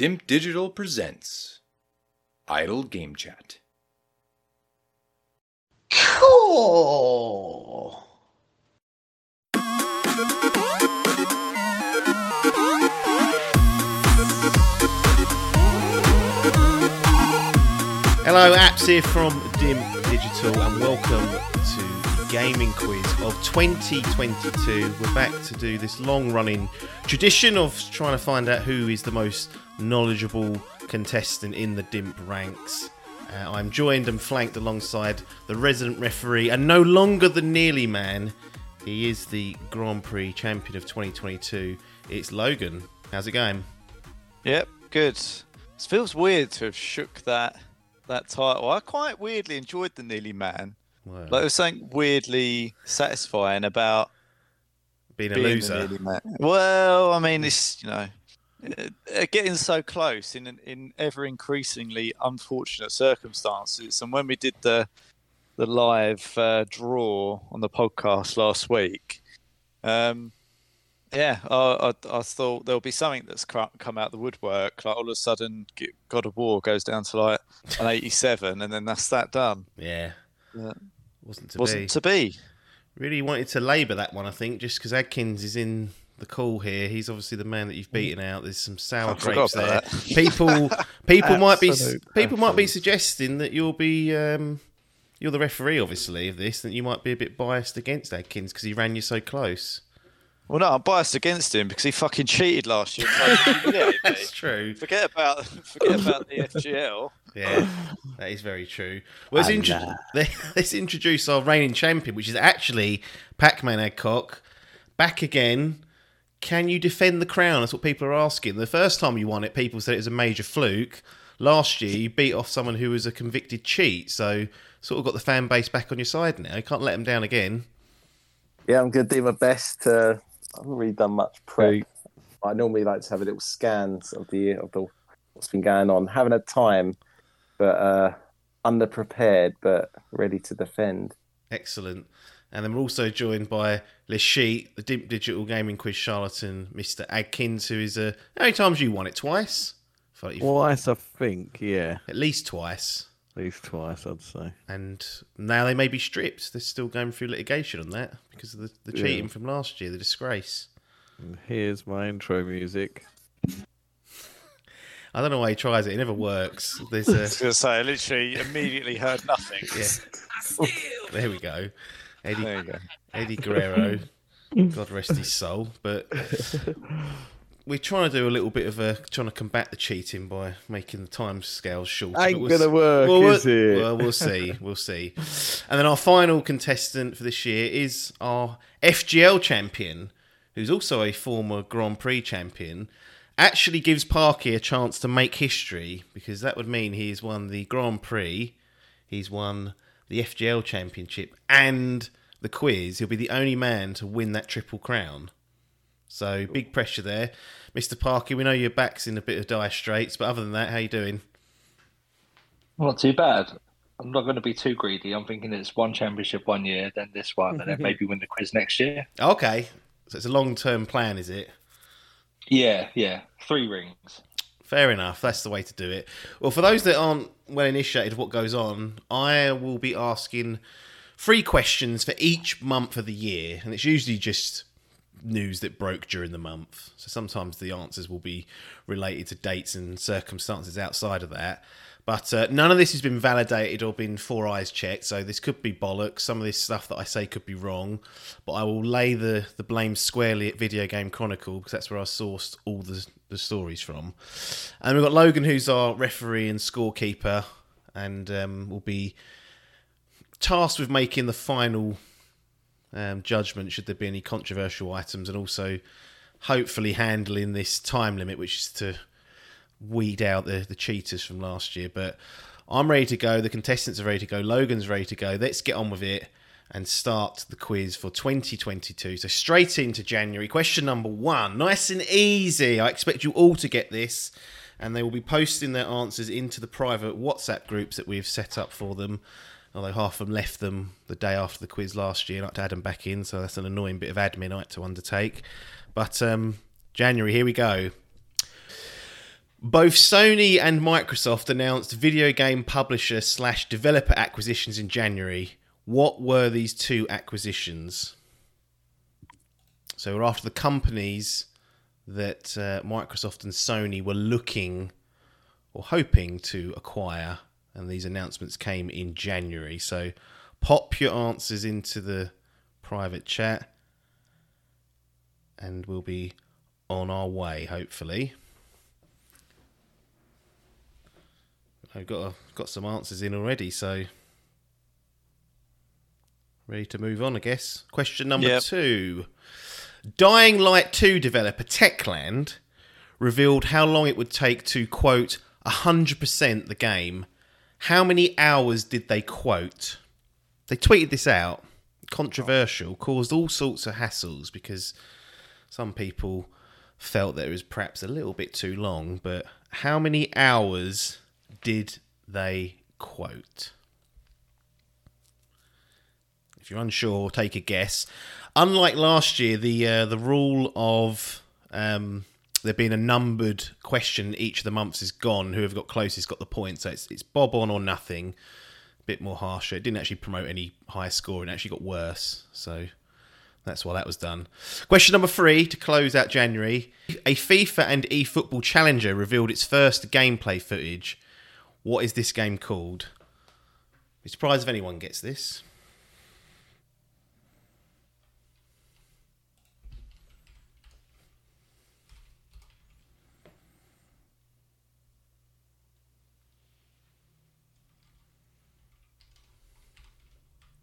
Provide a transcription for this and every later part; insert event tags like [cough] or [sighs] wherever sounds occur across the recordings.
DIMP Digital presents Idle Game Chat. Cool. Hello, apps here from Dim Digital, and welcome to gaming quiz of 2022. We're back to do this long running tradition of trying to find out who is the most knowledgeable contestant in the DIMP ranks. Uh, I'm joined and flanked alongside the resident referee, and no longer the nearly man. He is the Grand Prix champion of 2022. It's Logan. How's it going? Yep, good. It feels weird to have shook that that title. I quite weirdly enjoyed the Nearly Man. Well, Like there was something weirdly satisfying about being a being loser. Well, I mean, it's you know, uh, getting so close in in ever increasingly unfortunate circumstances. And when we did the the live uh, draw on the podcast last week, um, yeah, I, I, I thought there'll be something that's come out the woodwork. Like all of a sudden, God of War goes down to like an 87, and then that's that done. Yeah. Yeah. Wasn't to Wasn't be. to be. Really wanted to labour that one, I think, just because Adkins is in the call here. He's obviously the man that you've beaten out. There's some sour I grapes there. that. [laughs] People, people might be Absolute people might be suggesting that you'll be um, you're the referee, obviously, of this. That you might be a bit biased against Adkins because he ran you so close. Well, no, I'm biased against him because he fucking cheated last year. and tried to humiliate me. That's true. Forget about forget about the FGL. Yeah, [sighs] that is very true. Well, let's, intro- uh, [laughs] let's introduce our reigning champion, which is actually Pac-Man Adcock, back again. Can you defend the crown? That's what people are asking. The first time you won it, people said it was a major fluke. Last year, you beat off someone who was a convicted cheat, so sort of got the fan base back on your side now. You can't let them down again. Yeah, I'm going to do my best. To, I haven't really done much prep. I normally like to have a little scans of the of the what's been going on. Haven't had time, but uh, underprepared, but ready to defend. Excellent. And then we're also joined by Lashit, the Dimp Digital Gaming Quiz charlatan, Mr. Adkins, who is a. How many times you won it? Twice? I feel Twice, I think. Yeah, At least twice. at least twice, I'd say. And now they may be stripped. They're still going through litigation on that because of the, the Yeah. cheating from last year, the disgrace. And here's my intro music. I don't know why he tries it. It never works. There's I a. was going to say, I literally immediately heard nothing. Yeah. [laughs] There we go. Eddie, There go. Eddie Guerrero. God rest his soul. But we're trying to do a little bit of a. trying to combat the cheating by making the time scales shorter. Ain't we'll gonna s- work, well, is we'll- it? Well, we'll see. We'll see. And then our final contestant for this year is our FGL champion, who's also a former Grand Prix champion. Actually gives Parky a chance to make history because that would mean he's won the Grand Prix, he's won the FGL championship, and the quiz. He'll be the only man to win that triple crown. So big pressure there, Mr. Parky. We know your back's in a bit of dire straits, but other than that, how you doing? Not too bad. I'm not going to be too greedy. I'm thinking it's one championship one year, then this one, and then [laughs] maybe win the quiz next year. Okay, so it's a long-term plan, is it? Yeah, yeah. Three rings. Fair enough. That's the way to do it. Well, for those that aren't well initiated what goes on, I will be asking three questions for each month of the year, and it's usually just news that broke during the month. So sometimes the answers will be related to dates and circumstances outside of that. But uh, none of this has been validated or been four eyes checked, so this could be bollocks. Some of this stuff that I say could be wrong, but I will lay the, the blame squarely at Video Game Chronicle because that's where I sourced all the, the stories from. And we've got Logan, who's our referee and scorekeeper, and um, will be tasked with making the final um, judgment should there be any controversial items, and also hopefully handling this time limit, which is to weed out the, the cheaters from last year. But I'm ready to go. The contestants are ready to go. Logan's ready to go. Let's get on with it and start the quiz for 2022. So straight into January. Question number one. Nice and easy. I expect you all to get this. And they will be posting their answers into the private WhatsApp groups that we've set up for them. Although half of them left them the day after the quiz last year, not to add them back in, so that's an annoying bit of admin I had to undertake. But um, January, here we go. Both Sony and Microsoft announced video game publisher slash developer acquisitions in January. What were these two acquisitions? So we're after the companies that uh, Microsoft and Sony were looking or hoping to acquire, and these announcements came in January. So pop your answers into the private chat, and we'll be on our way, hopefully. I've got a, got some answers in already, so ready to move on, I guess. Question number Yep. two: Dying Light Two developer Techland revealed how long it would take to quote hundred percent the game. How many hours did they quote? They tweeted this out. Controversial, caused all sorts of hassles because some people felt that it was perhaps a little bit too long. But how many hours did they quote? If you're unsure, take a guess. Unlike last year, the uh, the rule of um, there being a numbered question each of the months is gone. Whoever got closest got the point. So it's it's bob on or nothing. A bit more harsher. It didn't actually promote any high score. It actually got worse. So that's why that was done. Question number three to close out January. A FIFA and eFootball Challenger revealed its first gameplay footage. What is this game called? Be surprised if anyone gets this.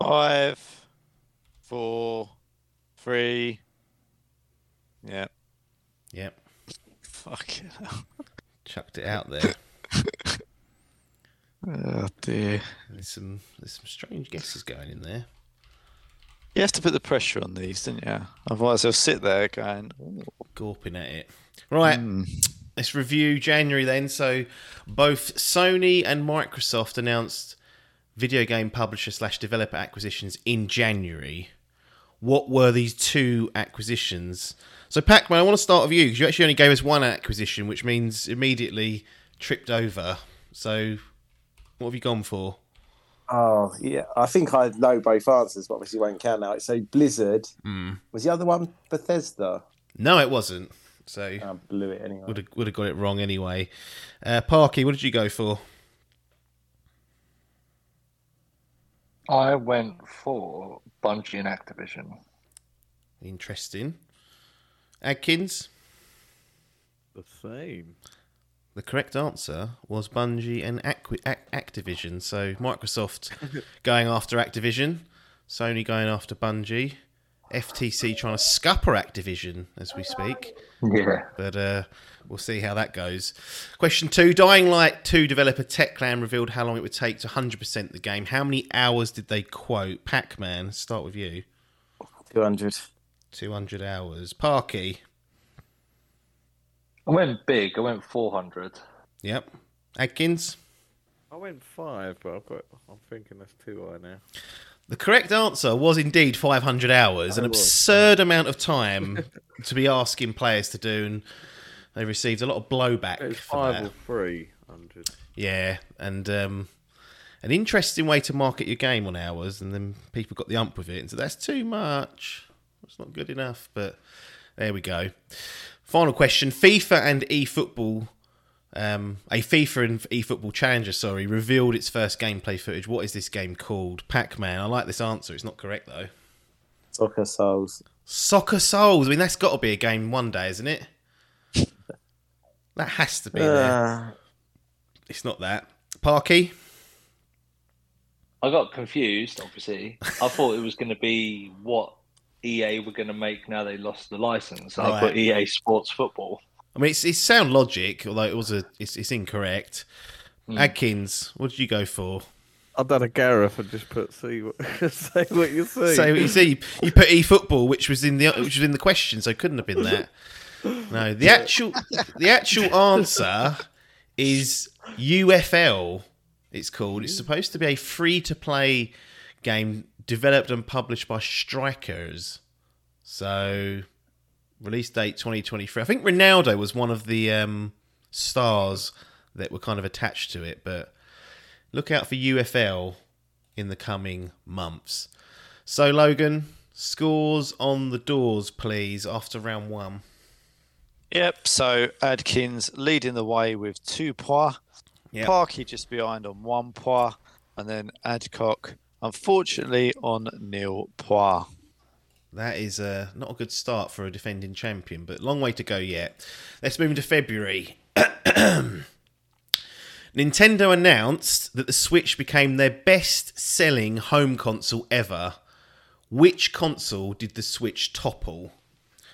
Five, four, three. Yeah. Yep, Fuck it. chucked it out there. [laughs] Uh, oh dear. There's some there's some strange guesses going in there. You have to put the pressure on these, don't you? Otherwise, they'll sit there going. "Ooh." Gawping at it. Right, hmm. let's review January then. So, both Sony and Microsoft announced video game publisher slash developer acquisitions in January. What were these two acquisitions? So, Pac-Man, I want to start with you because you actually only gave us one acquisition, which means immediately tripped over. So, what have you gone for? Oh yeah, I think I know both answers, but obviously won't count now. So Blizzard was the other one Bethesda. No, it wasn't. So, I blew it anyway. would have would have got it wrong anyway. Uh, Parky, what did you go for? I went for Bungie and Activision. Interesting. Adkins. The same. The correct answer was Bungie and Acqui- Ac- Activision. So Microsoft [laughs] going after Activision, Sony going after Bungie, FTC trying to scupper Activision as we speak. Yeah. But uh, we'll see how that goes. Question two: Dying Light two developer Techland revealed how long it would take to 100% the game. How many hours did they quote? Pac-Man, start with you. Two hundred. 200 hours. Parky. I went big. I went 400. Yep. Adkins. I went five, but I've got, I'm thinking that's too high now. The correct answer was indeed 500 hours, an was. absurd amount of time [laughs] to be asking players to do, and they received a lot of blowback It's for five that. or three hundred. Yeah, and um, an interesting way to market your game on hours, and then people got the ump with it, and so that's too much. It's not good enough, but there we go. Final question: FIFA and eFootball, um, a FIFA and eFootball Challenger, sorry, revealed its first gameplay footage. What is this game called? Pac-Man. I like this answer. It's not correct though. Soccer Souls. Soccer Souls. I mean, that's got to be a game one day, isn't it? [laughs] That has to be there. Uh, It's not that. Parky. I got confused, obviously. I thought it was going to be what EA were going to make now they lost the license. I put EA Sports Football. I mean, it's, it's sound logic, although it was a it's, it's incorrect. Hmm. Adkins, what did you go for? I've done a Gareth and just put see what [laughs] say what you see. So you see, you put e football, which was in the which was in the question, so it couldn't have been that. No, the actual the actual answer is UFL. It's called. It's supposed to be a free to play game developed and published by Strikerz. So release date 2023. I think Ronaldo was one of the um, stars that were kind of attached to it. But look out for UFL in the coming months. So, Logan, scores on the doors, please, after round one. Yep. So Adkins leading the way with two points. Yep. Parky just behind on one point, and then Adcock, unfortunately, on Neil point. That is uh, not a good start for a defending champion, but long way to go yet. Let's move into February. [clears throat] Nintendo announced that the Switch became their best selling home console ever. Which console did the Switch topple?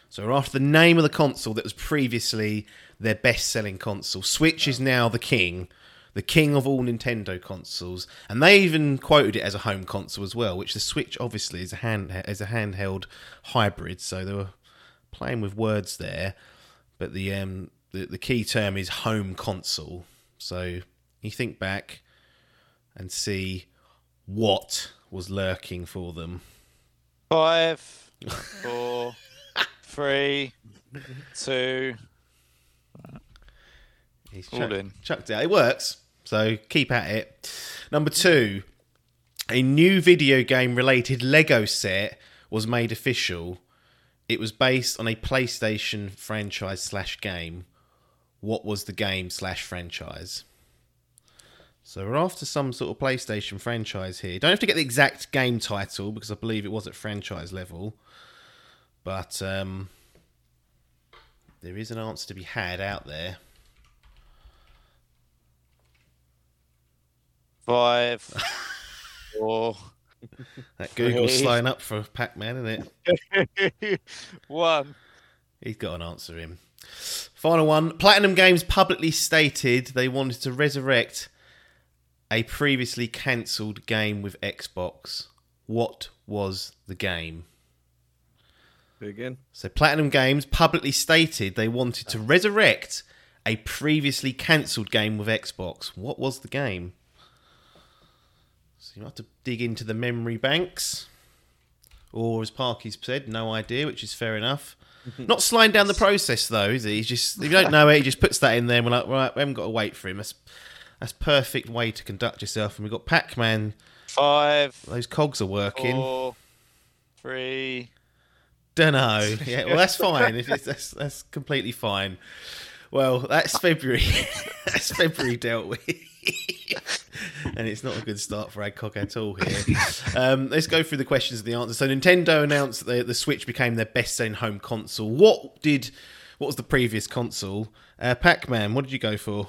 So, we're after the name of the console that was previously their best selling console. Switch is now the king, the king of all Nintendo consoles. And they even quoted it as a home console as well, which the Switch obviously is a, hand, is a handheld hybrid. So, they were playing with words there. But the, um, the, the key term is home console. So, you think back and see what was lurking for them. Five, four, [laughs] three, two. He's All chuck- in. chucked it out. It works, so keep at it. Number two, a new video game related Lego set was made official. It was based on a PlayStation franchise slash game. What was the game slash franchise? So we're after some sort of PlayStation franchise here. Don't have to get the exact game title because I believe it was at franchise level. But um, there is an answer to be had out there. Five, [laughs] four, That Google's Three. slowing up for Pac Man, isn't it? [laughs] one. He's got an answer in. Final one. Platinum Games publicly stated they wanted to resurrect a previously cancelled game with Xbox. What was the game? Again. So Platinum Games publicly stated they wanted to resurrect a previously cancelled game with Xbox. What was the game? So you have to dig into the memory banks. Or as Parky's said, no idea, which is fair enough. [laughs] Not slowing down the process though, is he? He's just if you don't know it, he just puts that in there and we're like, right, we haven't got to wait for him. That's that's perfect way to conduct yourself. And we've got Pac Man, Five, those cogs are working. four, three. Don't know. [laughs] Yeah, well, that's fine. If that's that's completely fine. Well, that's February. [laughs] that's February dealt with, [laughs] and it's not a good start for Adcock at all here. Um, let's go through the questions and the answers. So, Nintendo announced that the Switch became their best-selling home console. What did? What was the previous console? Uh, Pac-Man. What did you go for?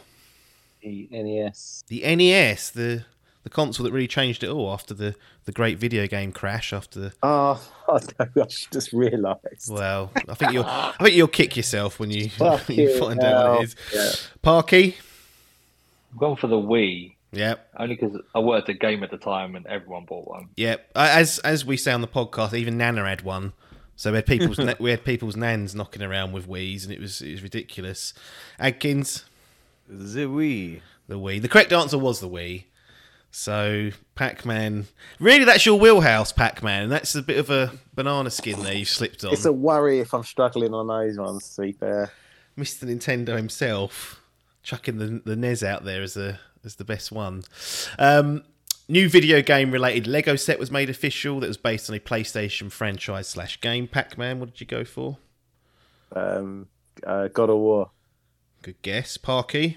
The NES. The NES, the the console that really changed it all after the, the great video game crash. After the [laughs] Oh, I, just realised. Well, I think you'll I think you'll kick yourself when you, [laughs] you find out what it is. Yeah. Parky. I've gone for the Wii Yep. only because I worked at game at the time and everyone bought one. Yep. As as we say on the podcast, even Nana had one. So we had people's [laughs] na- we had people's nans knocking around with Wii's, and it was it was ridiculous. Adkins, The Wii. the Wii. The correct answer was the Wii. So Pac Man, really, that's your wheelhouse, Pac Man, that's a bit of a banana skin there you slipped on. It's a worry if I'm struggling on those ones, to be fair. Mr. Nintendo himself chucking the the NES out there as a as the best one. Um, new video game related Lego set was made official that was based on a PlayStation franchise slash game. Pac Man, what did you go for? Um, uh, God of War. Good guess, Parky.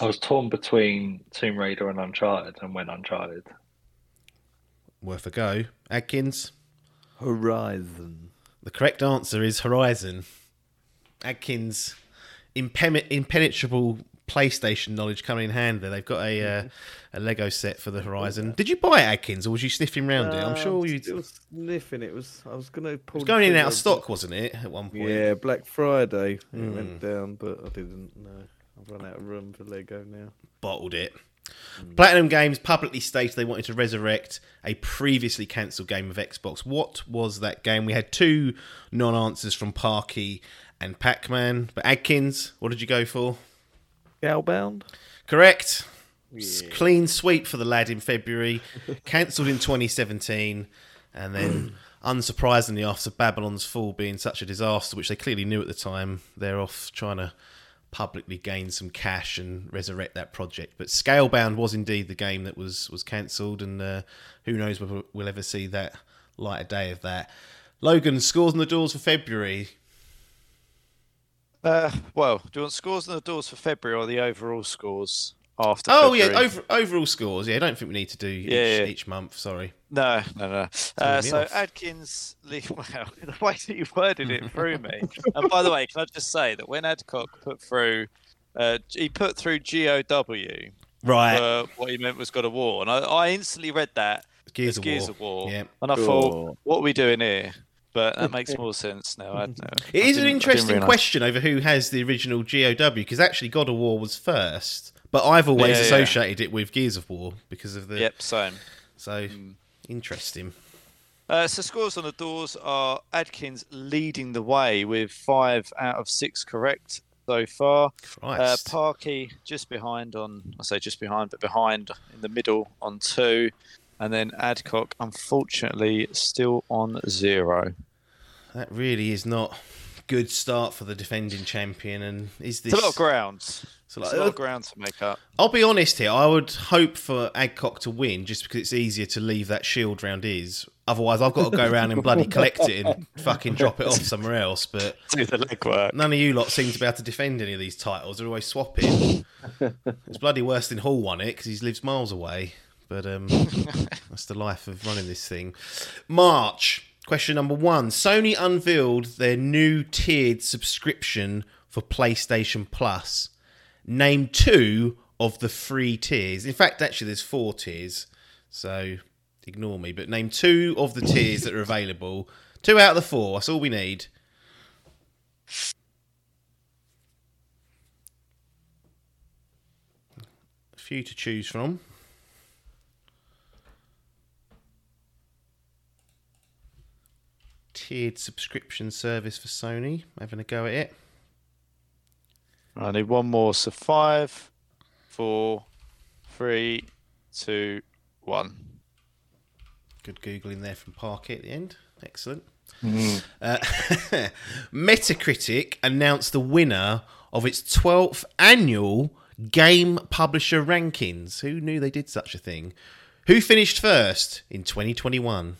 I was torn between Tomb Raider and Uncharted and went Uncharted. Worth a go. Adkins. Horizon. The correct answer is Horizon. Adkins, impen- impenetrable PlayStation knowledge coming in handy. They've got a uh, a Lego set for the Horizon. Did you buy it, Adkins, or was you sniffing round it? I'm Uh, sure you. Still sniffing. It was. I was gonna pull. It was going in and out of stock, wasn't it, at one point? Yeah, Black Friday it Hmm. went down, but I didn't know. I've run out of room for Lego now. bottled it. Platinum Games publicly stated they wanted to resurrect a previously cancelled game of Xbox. What was that game? We had two non answers from Parky and Pac Man. But Adkins, what did you go for? Scalebound. Correct. S- Clean sweep for the lad in February. [laughs] Cancelled in 2017. And then, [clears throat] unsurprisingly, after Babylon's Fall being such a disaster, which they clearly knew at the time, they're off trying to publicly gain some cash and resurrect that project. But Scalebound was indeed the game that was was cancelled, and uh, who knows whether we'll ever see that light of day of that. Logan scores on the doors for February. Uh, well, do you want scores on the doors for February or the overall scores after? Oh February? yeah, over, overall scores. Yeah, I don't think we need to do Yeah, each, yeah. each month. Sorry. No, no, no. Throwing Uh, so off. Adkins, Lee, [laughs] well, the way that you worded it threw me. [laughs] and by the way, can I just say that when Adcock put through, uh, he put through GOW, Right. uh, what he meant was God of War, and I, I instantly read that Gears as of Gears War. of War, Yeah. and I Sure. thought, what are we doing here? But that makes more sense now. I, [laughs] It I is an didn't- I didn't interesting question over who has the original GOW because actually God of War was first, but I've always Yeah, yeah. associated it with Gears of War because of the. Yep, same. So interesting. Uh, so scores on the doors are Adkins leading the way with five out of six correct so far. Uh, Parky just behind on, I say just behind, but behind in the middle on two. And then Adcock, unfortunately, still on zero. that really is not good start for the defending champion. And is this? It's a lot of ground. it's a It's lot- a lot of ground to make up. I'll be honest here. I would hope for Adcock to win just because it's easier to leave that shield round his. Otherwise, I've got to go around and bloody collect it and [laughs] fucking drop it off somewhere else. But Do the legwork. none of you lot seem to be able to defend any of these titles. They're always swapping. [laughs] it's bloody worse than Hall won it because he lives miles away. But um, [laughs] that's the life of running this thing. March. Question number one. Sony unveiled their new tiered subscription for PlayStation Plus. Name two of the three tiers. In fact, actually, there's four tiers. So ignore me. But name two of the tiers that are available. Two out of the four. That's all we need. A few to choose from. Tiered subscription service for Sony. Having a go at it. I need one more. So five, four, three, two, one. Good googling there from Parky at the end. Excellent. Uh, [laughs] Metacritic announced the winner of its 12th annual Game Publisher Rankings. Who knew they did such a thing? Who finished first in 2021?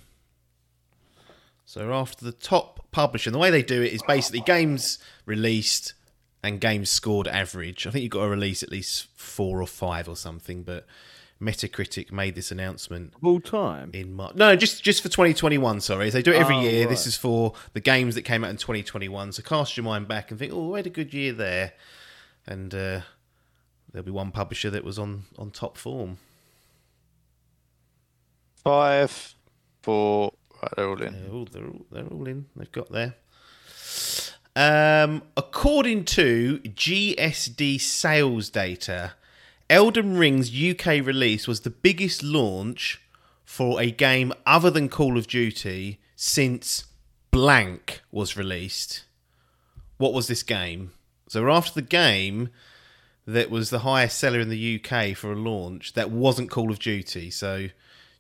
So after the top publisher, the way they do it is basically games released and games scored average. I think you've got to release at least four or five or something, but Metacritic made this announcement Of all time. in March. No, just just for 2021. Sorry, they do it every Oh, year. right. This is for the games that came out in 2021. So cast your mind back and think, oh, we had a good year there, and uh, there'll be one publisher that was on on top form. Five, four. Right, they're all in. They're all, they're all, they're all in. They've got there. Um, according to GSD sales data, Elden Ring's UK release was the biggest launch for a game other than Call of Duty since blank was released. What was this game? So after the game that was the highest seller in the UK for a launch, that wasn't Call of Duty. So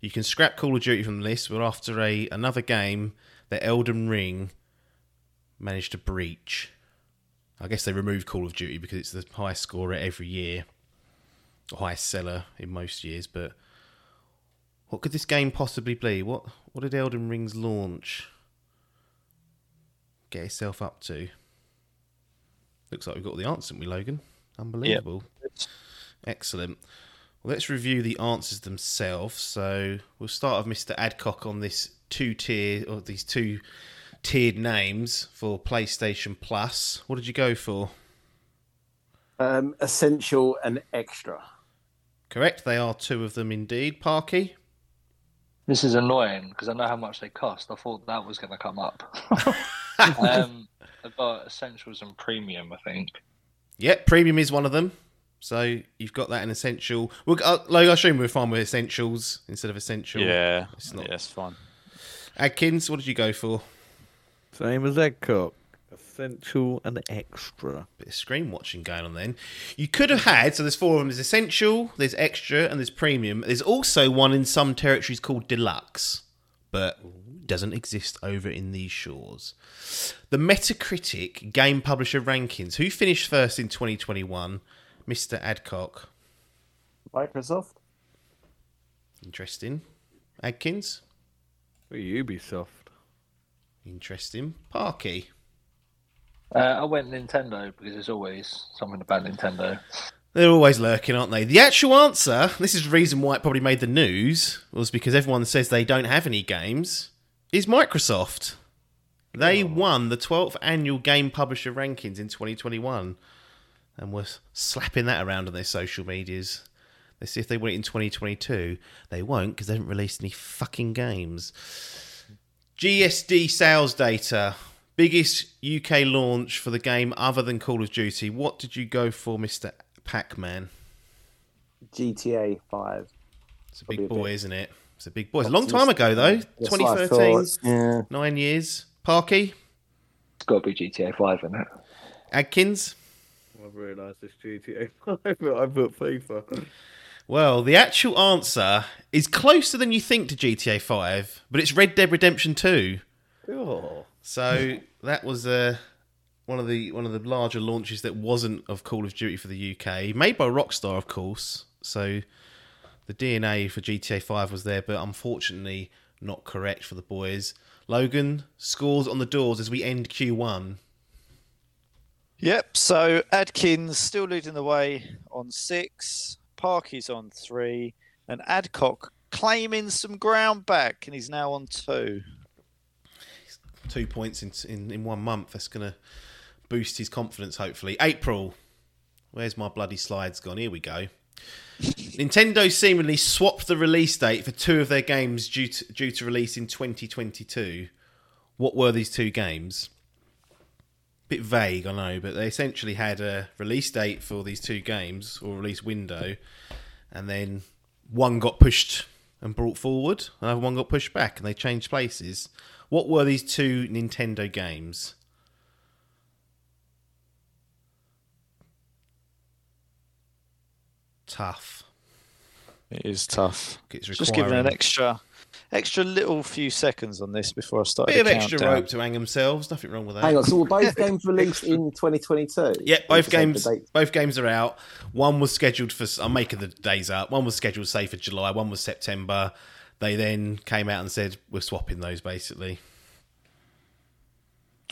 you can scrap Call of Duty from the list. We're after a another game that Elden Ring managed to breach. I guess they removed Call of Duty because it's the highest scorer every year, highest seller in most years. But what could this game possibly be? What what did Elden Ring's launch get itself up to? Looks like we've got the answer, haven't we, Logan? Unbelievable. Excellent. Well, let's review the answers themselves. So we'll start with Mr. Adcock on this two tier or these two tiered names for PlayStation Plus. What did you go for? Um, essential and extra. Correct, they are two of them indeed. Parky. This is annoying because I know how much they cost. I thought that was going to come up. [laughs] um, I've got essentials and premium, I think. Yep, premium is one of them. So you've got that in essential. We'll, uh, like I assume we're fine with essentials instead of essential. Yeah, It's not- yeah, it's fine. Adkins, what did you go for? Same as Eggcock. Essential and extra. bit of screen watching going on then. You could have had, so there's four of them. There's essential, there's extra, and there's premium. There's also one in some territories called deluxe. But doesn't exist over in these shores. The Metacritic game publisher rankings. Who finished first in 2021? Mr. Adcock. Microsoft. Interesting. Adkins. Ubisoft. Interesting. Parky. Uh, I went Nintendo because there's always something about Nintendo. They're always lurking, aren't they? The actual answer, this is the reason why it probably made the news, was because everyone says they don't have any games, is Microsoft. They won the 12th annual Game Publisher Rankings in 2021 and were slapping that around on their social medias. Let's see if they win it in 2022. They won't because they haven't released any fucking games. GSD sales data. Biggest UK launch for the game other than Call of Duty. What did you go for, Mr. Pac Man? GTA Five. It's a big Probably a boy, bit isn't it? It's a big boy. It's a long time ago, though. That's 2013. Yeah. Nine years. Parky? It's got to be GTA 5, isn't it? Adkins? I've realised it's GTA 5, [laughs] but I put FIFA. Well, the actual answer is closer than you think to GTA 5, but it's Red Dead Redemption 2. Oh. So that was uh, one of the one of the larger launches that wasn't of Call of Duty for the UK, made by Rockstar, of course. So the DNA for GTA 5 was there, but unfortunately not correct for the boys. Logan scores on the doors as we end Q1. Yep. So Adkins still leading the way on six. Parky's on three, and Adcock claiming some ground back, and he's now on two. Two points in in, in one month. That's going to boost his confidence, hopefully. April. Where's my bloody slides gone? Here we go. [laughs] Nintendo seemingly swapped the release date for two of their games due to, due to release in 2022. What were these two games? Bit vague, I know, but they essentially had a release date for these two games or release window, and then one got pushed and brought forward, another one got pushed back, and they changed places. What were these two Nintendo games? Tough. It is tough. It's Just giving an extra, extra little few seconds on this before I start. bit of extra countdown. rope to hang themselves. Nothing wrong with that. Hang on. So were both [laughs] games released in 2022? Yeah, both Just have the games. Both games are out. One was scheduled for. I'm making the days up. One was scheduled, say, for July. One was September. They then came out and said we're swapping those basically.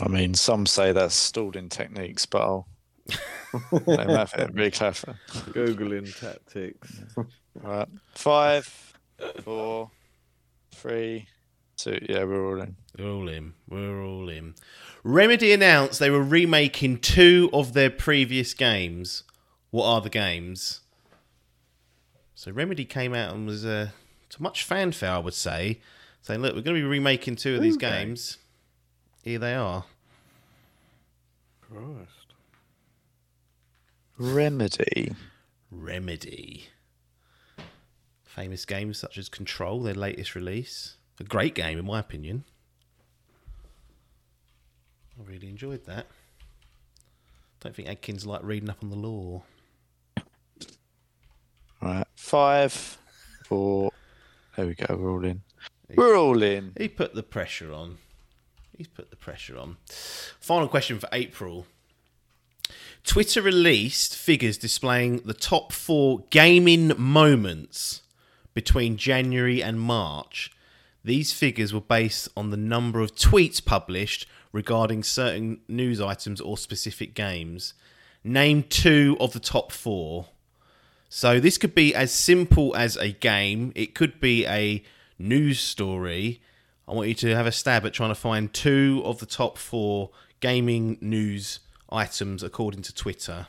I mean, some say that's stalled in techniques, but I'll let them have it. Clever. Googling tactics. Right, five, four, three, two. Yeah, we're all in. We're all in. We're all in. Remedy announced they were remaking two of their previous games. What are the games? So Remedy came out and was uh, to much fanfare, I would say, saying, "Look, we're going to be remaking two of these Okay. games." Here they are. Christ. Remedy. Remedy. Famous games such as Control, their latest release. A great game, in my opinion. I really enjoyed that. Don't think Adkins liked reading up on the law. Right, five, four. There we go. We're all in. We're all in. He put the pressure on. He's put the pressure on. Final question for April. Twitter released figures displaying the top four gaming moments between January and March. These figures were based on the number of tweets published regarding certain news items or specific games. Name two of the top four. So this could be as simple as a game. It could be a news story. I want you to have a stab at trying to find two of the top four gaming news items according to Twitter.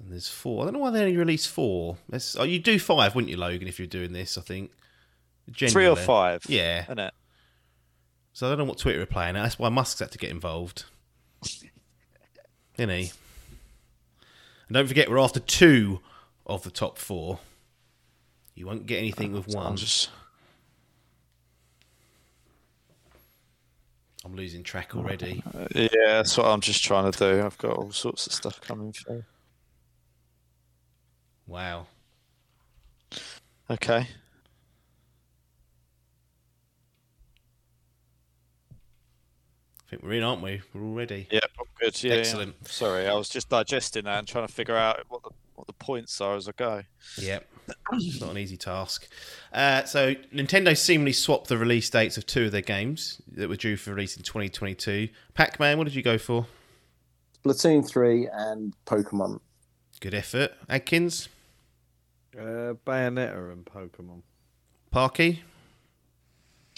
And there's four. I don't know why they only released four. Oh, you do five, wouldn't you, Logan, if you're doing this, I think. Three or five. Yeah. Isn't it? So I don't know what Twitter are playing at. That's why Musk's had to get involved. [laughs] Isn't he? And don't forget, we're after two of the top four. You won't get anything with one. I'm just. I'm losing track already. Yeah, that's what I'm just trying to do. I've got all sorts of stuff coming through. Wow. Okay. I think we're in, aren't we? We're already. Yeah, good. Yeah, Excellent. Yeah. Sorry, I was just digesting that and trying to figure out what the what the points are as I go. Yep. it's not an easy task. Uh, so Nintendo seemingly swapped the release dates of two of their games that were due for release in 2022. Pac-Man, what did you go for? Splatoon 3 and Pokemon. Good effort. Adkins? Uh, Bayonetta and Pokemon. Parky?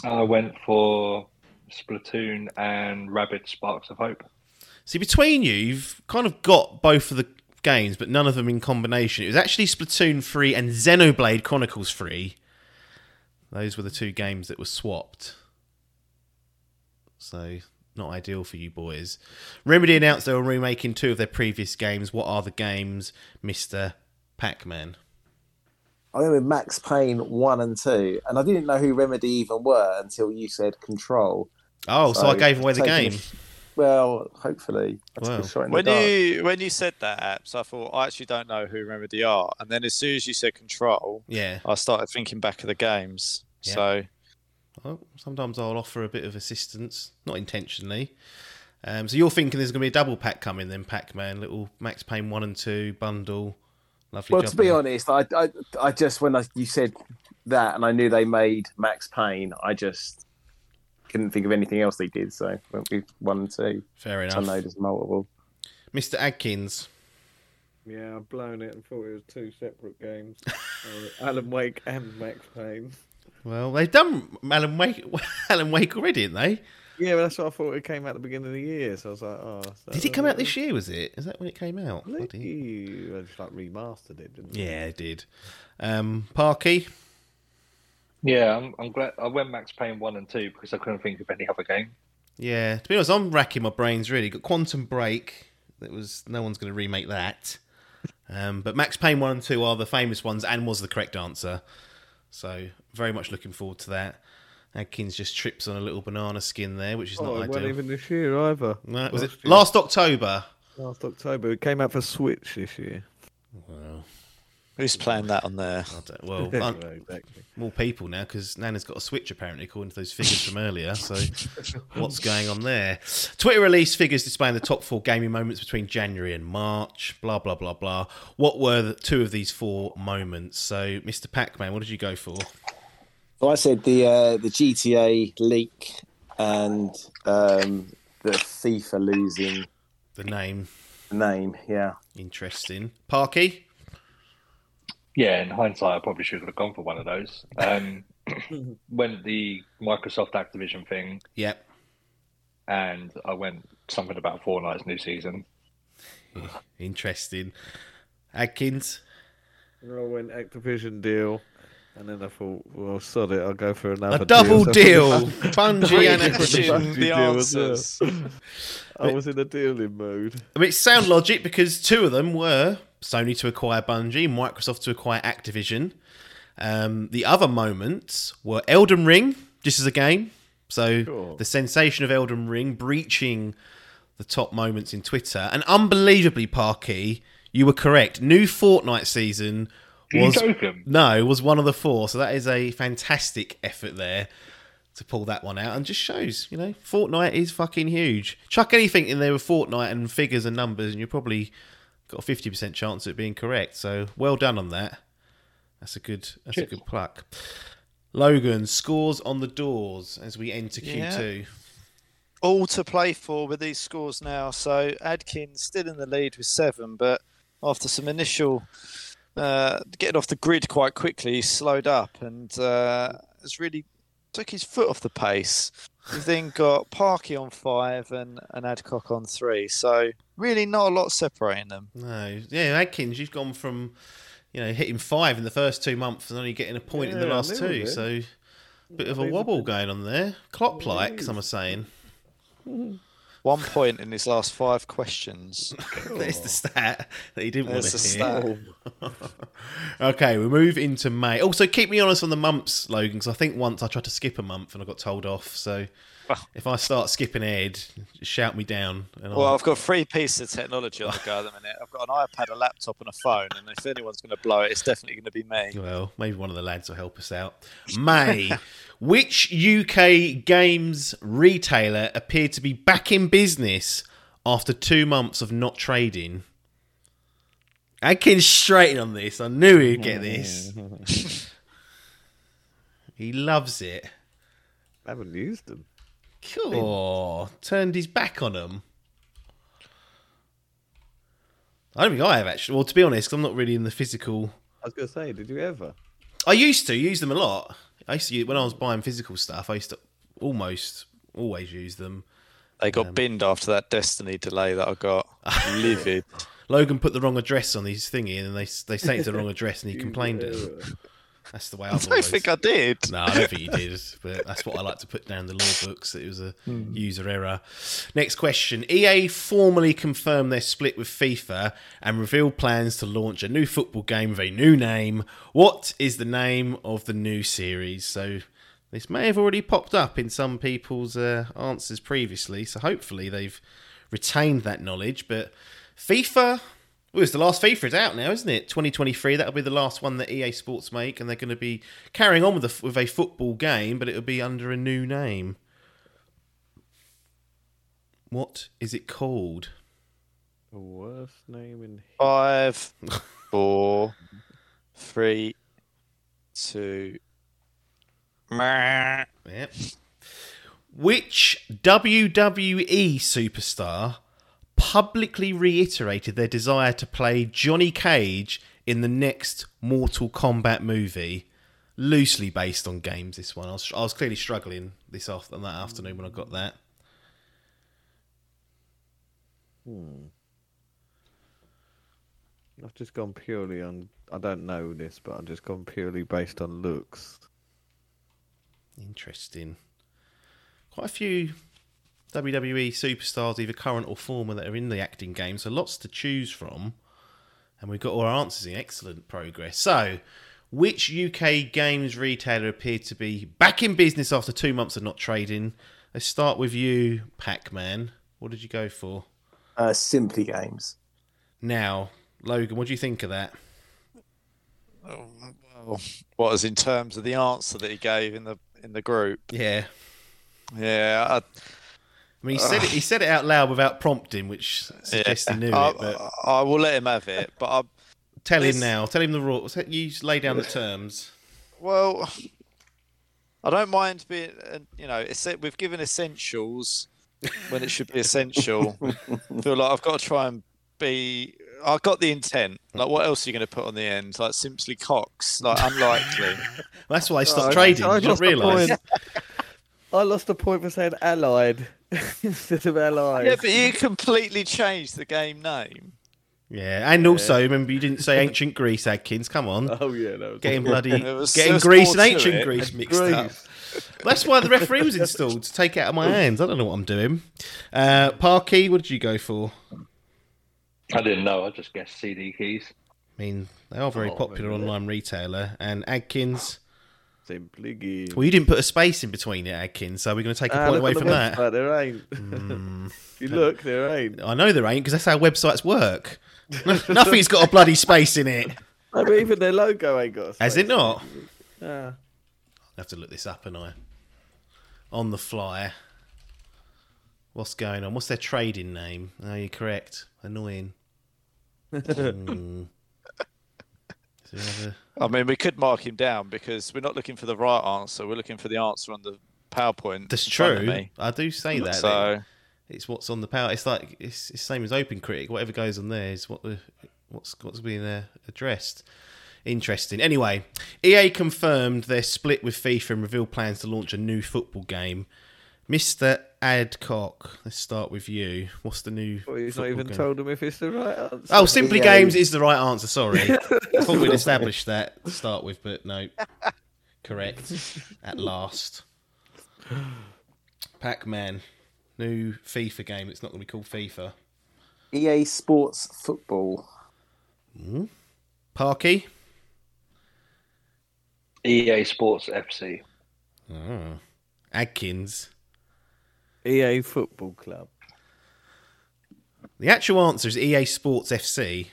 I went for Splatoon and Rabbids Sparks of Hope. See, between you, you've kind of got both of the games, but none of them in combination. It was actually Splatoon 3 and Xenoblade Chronicles 3. Those were the two games that were swapped. So, not ideal for you boys. Remedy announced they were remaking two of their previous games. What are the games, Mr. Pac Man? I went with Max Payne 1 and 2, and I didn't know who Remedy even were until you said Control. Oh, so, I gave away the game. a- Well, hopefully. That's Wow. a good When you when you said that, apps, I thought I actually don't know who Remedy are, and then as soon as you said Control, Yeah. I started thinking back of the games. Yeah. So Well, sometimes I'll offer a bit of assistance, not intentionally. Um, so you're thinking there's going to be a double pack coming then, Pac Man, little Max Payne 1 and 2 bundle. Lovely Well, to be there. honest, I, I, I just when I, you said that, and I knew they made Max Payne, I just couldn't think of anything else they did. So went with one and two. Fair Which I enough. know there's multiple. Mr. Adkins. Yeah, I've blown it and thought it was two separate games. [laughs] uh, Alan Wake and Max Payne. Well, they've done Alan Wake, [laughs] Alan Wake already, didn't they? Yeah, but that's what I thought it came out at the beginning of the year. So I was like, oh. so- Did it come out this year, was it? Is that when it came out? Really? Bloody- You just like remastered it, didn't you? Yeah, it did. Um, Parky. Yeah, I'm, I'm glad I went Max Payne 1 and 2 because I couldn't think of any other game. Yeah, to be honest, I'm racking my brains really. Got Quantum Break. That was no one's going to remake that. Um, but Max Payne one and two are the famous ones, and was the correct answer. So very much looking forward to that. Adkins just trips on a little banana skin there, which is Oh, not it wasn't ideal. even this year either. No, was it Last year. last October? Last October. It came out for Switch this year. Well, who's playing that on there? I don't, well, [laughs] Yeah, exactly. more people now because Nana's got a Switch apparently, according to those figures from earlier. So, [laughs] what's going on there? Twitter release figures displaying the top four gaming moments between January and March. Blah blah blah blah. What were the two of these four moments? So, Mr. Pac-Man, what did you go for? So I said the uh, the GTA leak and um, the FIFA losing The name, the name. Yeah. interesting. Parky. Yeah, in hindsight, I probably should have gone for one of those. Um, [coughs] went the Microsoft Activision thing, Yep. and I went something about Fortnite's new season. [laughs] Interesting. Adkins. And I went Activision deal, and then I thought, well, sod it, I'll go for another A double [laughs] deal. deal. Bungie and Really Activision. the deal well. answers. I was in a dealing mood. I mean, it's sound logic because two of them were Sony to acquire Bungie, Microsoft to acquire Activision. Um, the other moments were Elden Ring, just as a game. So Sure. the sensation of Elden Ring breaching the top moments in Twitter, and unbelievably, Parky, you were correct. New Fortnite season Are you was joking? no was one of the four. So that is a fantastic effort there to pull that one out and just shows, you know, Fortnite is fucking huge. Chuck anything in there with Fortnite and figures and numbers, and you're probably got a fifty percent chance of it being correct. So well done on that. That's a good. That's a good pluck. Logan scores on the doors as we enter Yeah. Q2. all to play for with these scores now. So Adkins still in the lead with seven, but after some initial uh, getting off the grid quite quickly, he slowed up and uh, has really took his foot off the pace. We've then got Parky on five and, and Adcock on three. So really not a lot separating them. No, yeah, Adkins, you've gone from you know hitting five in the first two months and only getting a point in the last two. it. So bit of a wobble going on there. Klopp like, some are saying. [laughs] One point in his last five questions. [laughs] There's the stat that he didn't want to the hear. [laughs] okay, we move into May. Also, keep me honest on the months, Logan, because I think once I tried to skip a month and I got told off. So if I start skipping ahead, shout me down. And Well, I'll, I've got three pieces of technology on the go at the minute. I've got an iPad, a laptop, and a phone. And if anyone's going to blow it, it's definitely going to be me. well, maybe one of the lads will help us out. May, [laughs] which UK games retailer appeared to be back in business after two months of not trading? Adkins straight on this. I knew he'd get this. [laughs] he loves it. I haven't used them. Cool. Turned his back on them. I don't think I have actually. Well, to be honest, I'm not really in the physical. I was going to say, did you ever? I used to use them a lot. I used to use, when I was buying physical stuff. I used to almost always use them. They got um, binned after that Destiny delay that I got. [laughs] Livid. Logan put the wrong address on his thingy, and they they sent it to the wrong address, and he complained. At them. [laughs] That's the way [laughs] I always I've don't always. think I did. No, I don't think you did, but that's what I like to put down the law books. It was a user error. Next question. EA formally confirmed their split with FIFA and revealed plans to launch a new football game with a new name. What is the name of the new series? So this may have already popped up in some people's uh, answers previously, so hopefully they've retained that knowledge. But FIFA well, it's the last FIFA is out now, isn't it? 2023. That'll be the last one that EA Sports make, and they're going to be carrying on with a, with a football game, but it'll be under a new name. What is it called? The worst name in Five, four, three, two. Yep. Which WWE superstar publicly reiterated their desire to play Johnny Cage in the next Mortal Kombat movie? Loosely based on games, this one. I was, I was clearly struggling this off on that afternoon when I got that. Hmm. I've just gone purely on. I don't know this, but I've just gone purely based on looks. Interesting. Quite a few WWE superstars, either current or former, that are in the acting game, so lots to choose from. And we've got all our answers in excellent progress. So, which UK games retailer appeared to be back in business after two months of not trading? Let's start with you, Pac Man. What did you go for? Uh, Simply Games. Now, Logan, what do you think of that? Well, what was in terms of the answer that he gave in the in the group? Yeah. Yeah, I, I mean, he said it, he said it out loud without prompting, which suggests he knew I, it. But I, I will let him have it. But I, tell him now. Tell him the rules. You lay down the terms. well, I don't mind being. You know, we've given essentials when it should be essential. I [laughs] feel like I've got to try and be. I've got the intent. Like, what else are you going to put on the end? Like, simply Cox. Like, unlikely. That's why I Oh, stopped trading. I Did you not lost a realise? point. I lost a point for saying allied instead of allied. yeah, but you completely changed the game name. Yeah, and also remember you didn't say ancient Greece, Adkins. Come on, Oh yeah, that was getting [laughs] bloody was- getting Greece and ancient it. Greece mixed Greece. up. That's why the referee was installed to take it out of my hands. I don't know what I'm doing. Uh, Parky, what did you go for? I didn't know. I just guessed CD keys. I mean, they are very Oh, popular maybe. online retailer. And Adkins, Well, you didn't put a space in between it, Adkins. So we're going to take a Ah, point away from that. website, There ain't. If [laughs] you look, there ain't. I know there ain't because that's how websites work. [laughs] Nothing's got a bloody space in it. No, [laughs] but even their logo ain't got. A Has it not? Ah. I have to look this up, and I on the fly. What's going on? What's their trading name? Oh, you're correct. Annoying. Hmm. So we have a- I mean, we could mark him down because we're not looking for the right answer. We're looking for the answer on the PowerPoint. That's in front of true. I do say that. So It's what's on the power. It's like it's, it's the same as Open Critic. Whatever goes on there is what the what's what's being uh, addressed. Interesting. Anyway, EA confirmed their split with FIFA and revealed plans to launch a new football game. Mister Adcock, let's start with you. What's the new? Well, he's not even game? told him if it's the right answer. Oh, Simply EA. Games is the right answer. Sorry, [laughs] I thought we'd established that to start with, but no, correct at last. Pac-Man, new FIFA game. It's not going to be called FIFA. EA Sports Football. Hmm? Parky. EA Sports FC. Oh. Ah. Adkins. EA Football Club. The actual answer is EA Sports FC.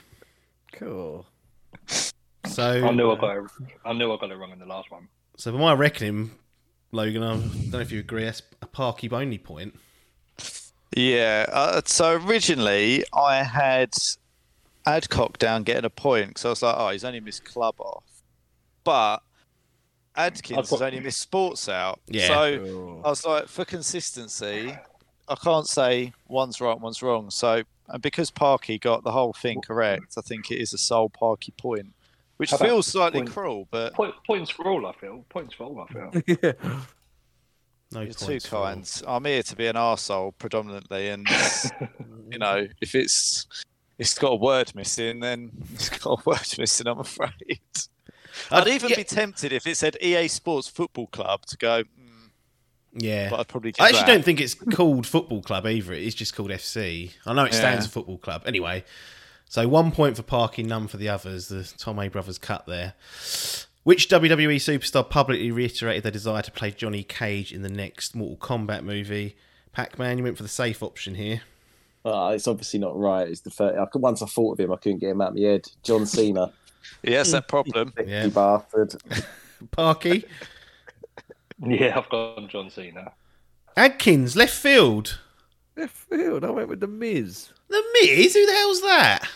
Cool. So I knew I got it. I knew I got it wrong in the last one. So, by my reckoning, Logan, I don't know if you agree, that's a Parky only point. Yeah. Uh, so originally I had Adcock down getting a point because I was like, oh, he's only missed club off, but Adkins I've has only missed sports out. Yeah. So Cool. I was like, for consistency, I can't say one's right, one's wrong. So, and because Parky got the whole thing correct, I think it is a sole Parky point, which How feels slightly point- cruel, but Point, points for all, I feel. Points for all, I feel. [laughs] yeah. No you're too points kind. I'm here to be an arsehole predominantly, and [laughs] you know, if it's it's got a word missing, then it's got a word missing. I'm afraid. I'd Uh, even yeah, be tempted if it said EA Sports Football Club to go, mm, Yeah. but I'd probably. I actually that. don't think it's called Football Club either. It is just called FC. I know it stands Yeah. for Football Club. Anyway, so one point for Parky, none for the others. The Tom A brothers cut there. Which WWE superstar publicly reiterated their desire to play Johnny Cage in the next Mortal Kombat movie? Pac Man, you went for the safe option here. Uh, it's obviously not right. It's the first, I, could- once I thought of him, I couldn't get him out of my head. John Cena, He has that problem. sexy Yeah. bastard. [laughs] Parky. yeah, I've got John Cena. Adkins, left field. Left field. I went with the Miz. The Miz? Who the hell's that?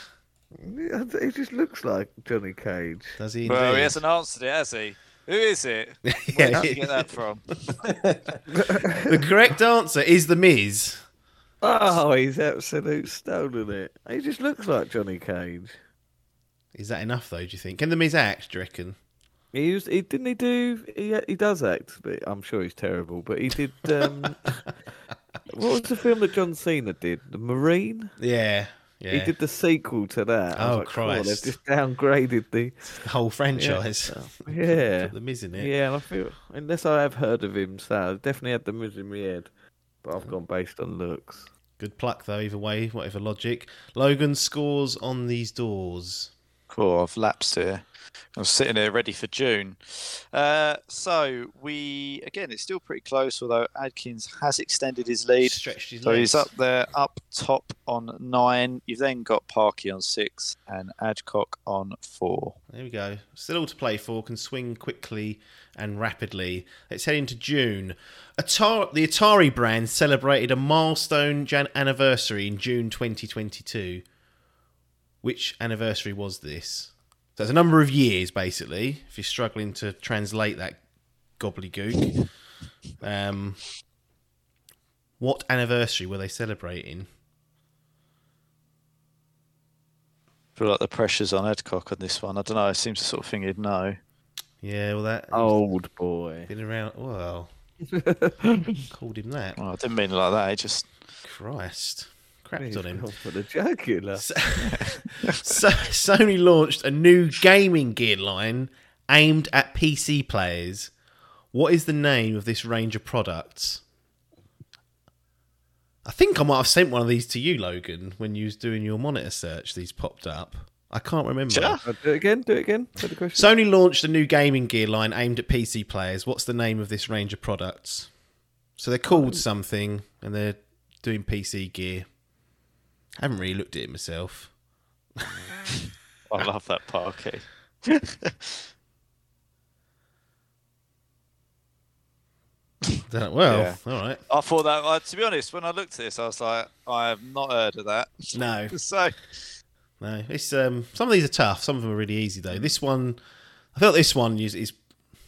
He just looks like Johnny Cage. Does he? Well, he hasn't answered it, has he? Who is it? [laughs] Where Yeah, did you get that from? [laughs] the correct answer is the Miz. Oh, he's absolute stolen it. He just looks like Johnny Cage. Is that enough though? Do you think? Can the Miz act? Do you reckon? He used, he didn't he do he he does act, but I'm sure he's terrible. But he did. [laughs] Um, what was the film that John Cena did? The Marine. Yeah, yeah. He did the sequel to that. Oh, like, "Cool, they've just downgraded the [laughs] the whole franchise. [laughs] yeah. Put the Miz in it. Yeah, and I feel unless I have heard of him, so I definitely had the Miz in my head, but I've gone based on looks. Good pluck though. Either way, whatever logic. Logan scores on these doors. Cool, I've lapsed here. I'm sitting here ready for June. Uh, so we again, it's still pretty close, although Adkins has extended his lead. Stretched his So legs. he's up there, up top on nine. You've then got Parky on six and Adcock on four. There we go. Still all to play for. Can swing quickly and rapidly. Let's head into June. Atari, the Atari brand celebrated a milestone jan- anniversary in June 2022. Which anniversary was this? So it's a number of years, basically. If you're struggling to translate that gobbledygook, um, what anniversary were they celebrating? I feel like the pressure's on Adcock on this one. I don't know. It seems the sort of thing he'd know. Yeah, well, that Old boy. been around. Well, [laughs] called him that. Well, I didn't mean it like that. He just Christ. Crapped on him. for the jugular. [laughs] So, so, Sony launched a new gaming gear line aimed at PC players. What is the name of this range of products? I think I might have sent one of these to you, Logan, when you was doing your monitor search. These popped up. I can't remember. Sure. Oh, do it again. Do it again. The question. Sony launched a new gaming gear line aimed at PC players. What's the name of this range of products? So they're called oh. something, and they're doing PC gear. I haven't really looked at it myself. I love that. Don't [laughs] Well, Yeah. all right. I thought that. Uh, to be honest, when I looked at this, I was like, I have not heard of that. No, [laughs] So no. It's um. Some of these are tough. Some of them are really easy though. This one, I felt this one is, is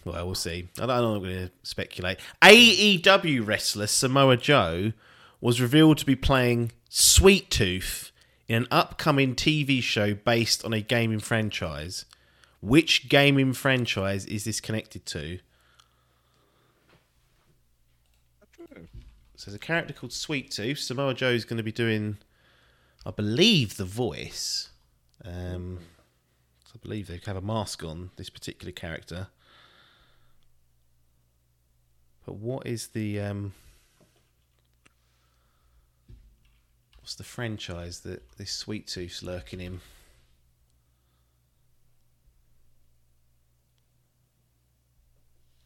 well, we'll see. I don't, I'm not going to speculate. AEW wrestler Samoa Joe was revealed to be playing Sweet Tooth in an upcoming TV show based on a gaming franchise. Which gaming franchise is this connected to? So there's a character called Sweet Tooth. Samoa Joe is going to be doing, I believe, the voice. Um, I believe they have a mask on this particular character. But what is the um, what's the franchise that this Sweet Tooth's lurking in?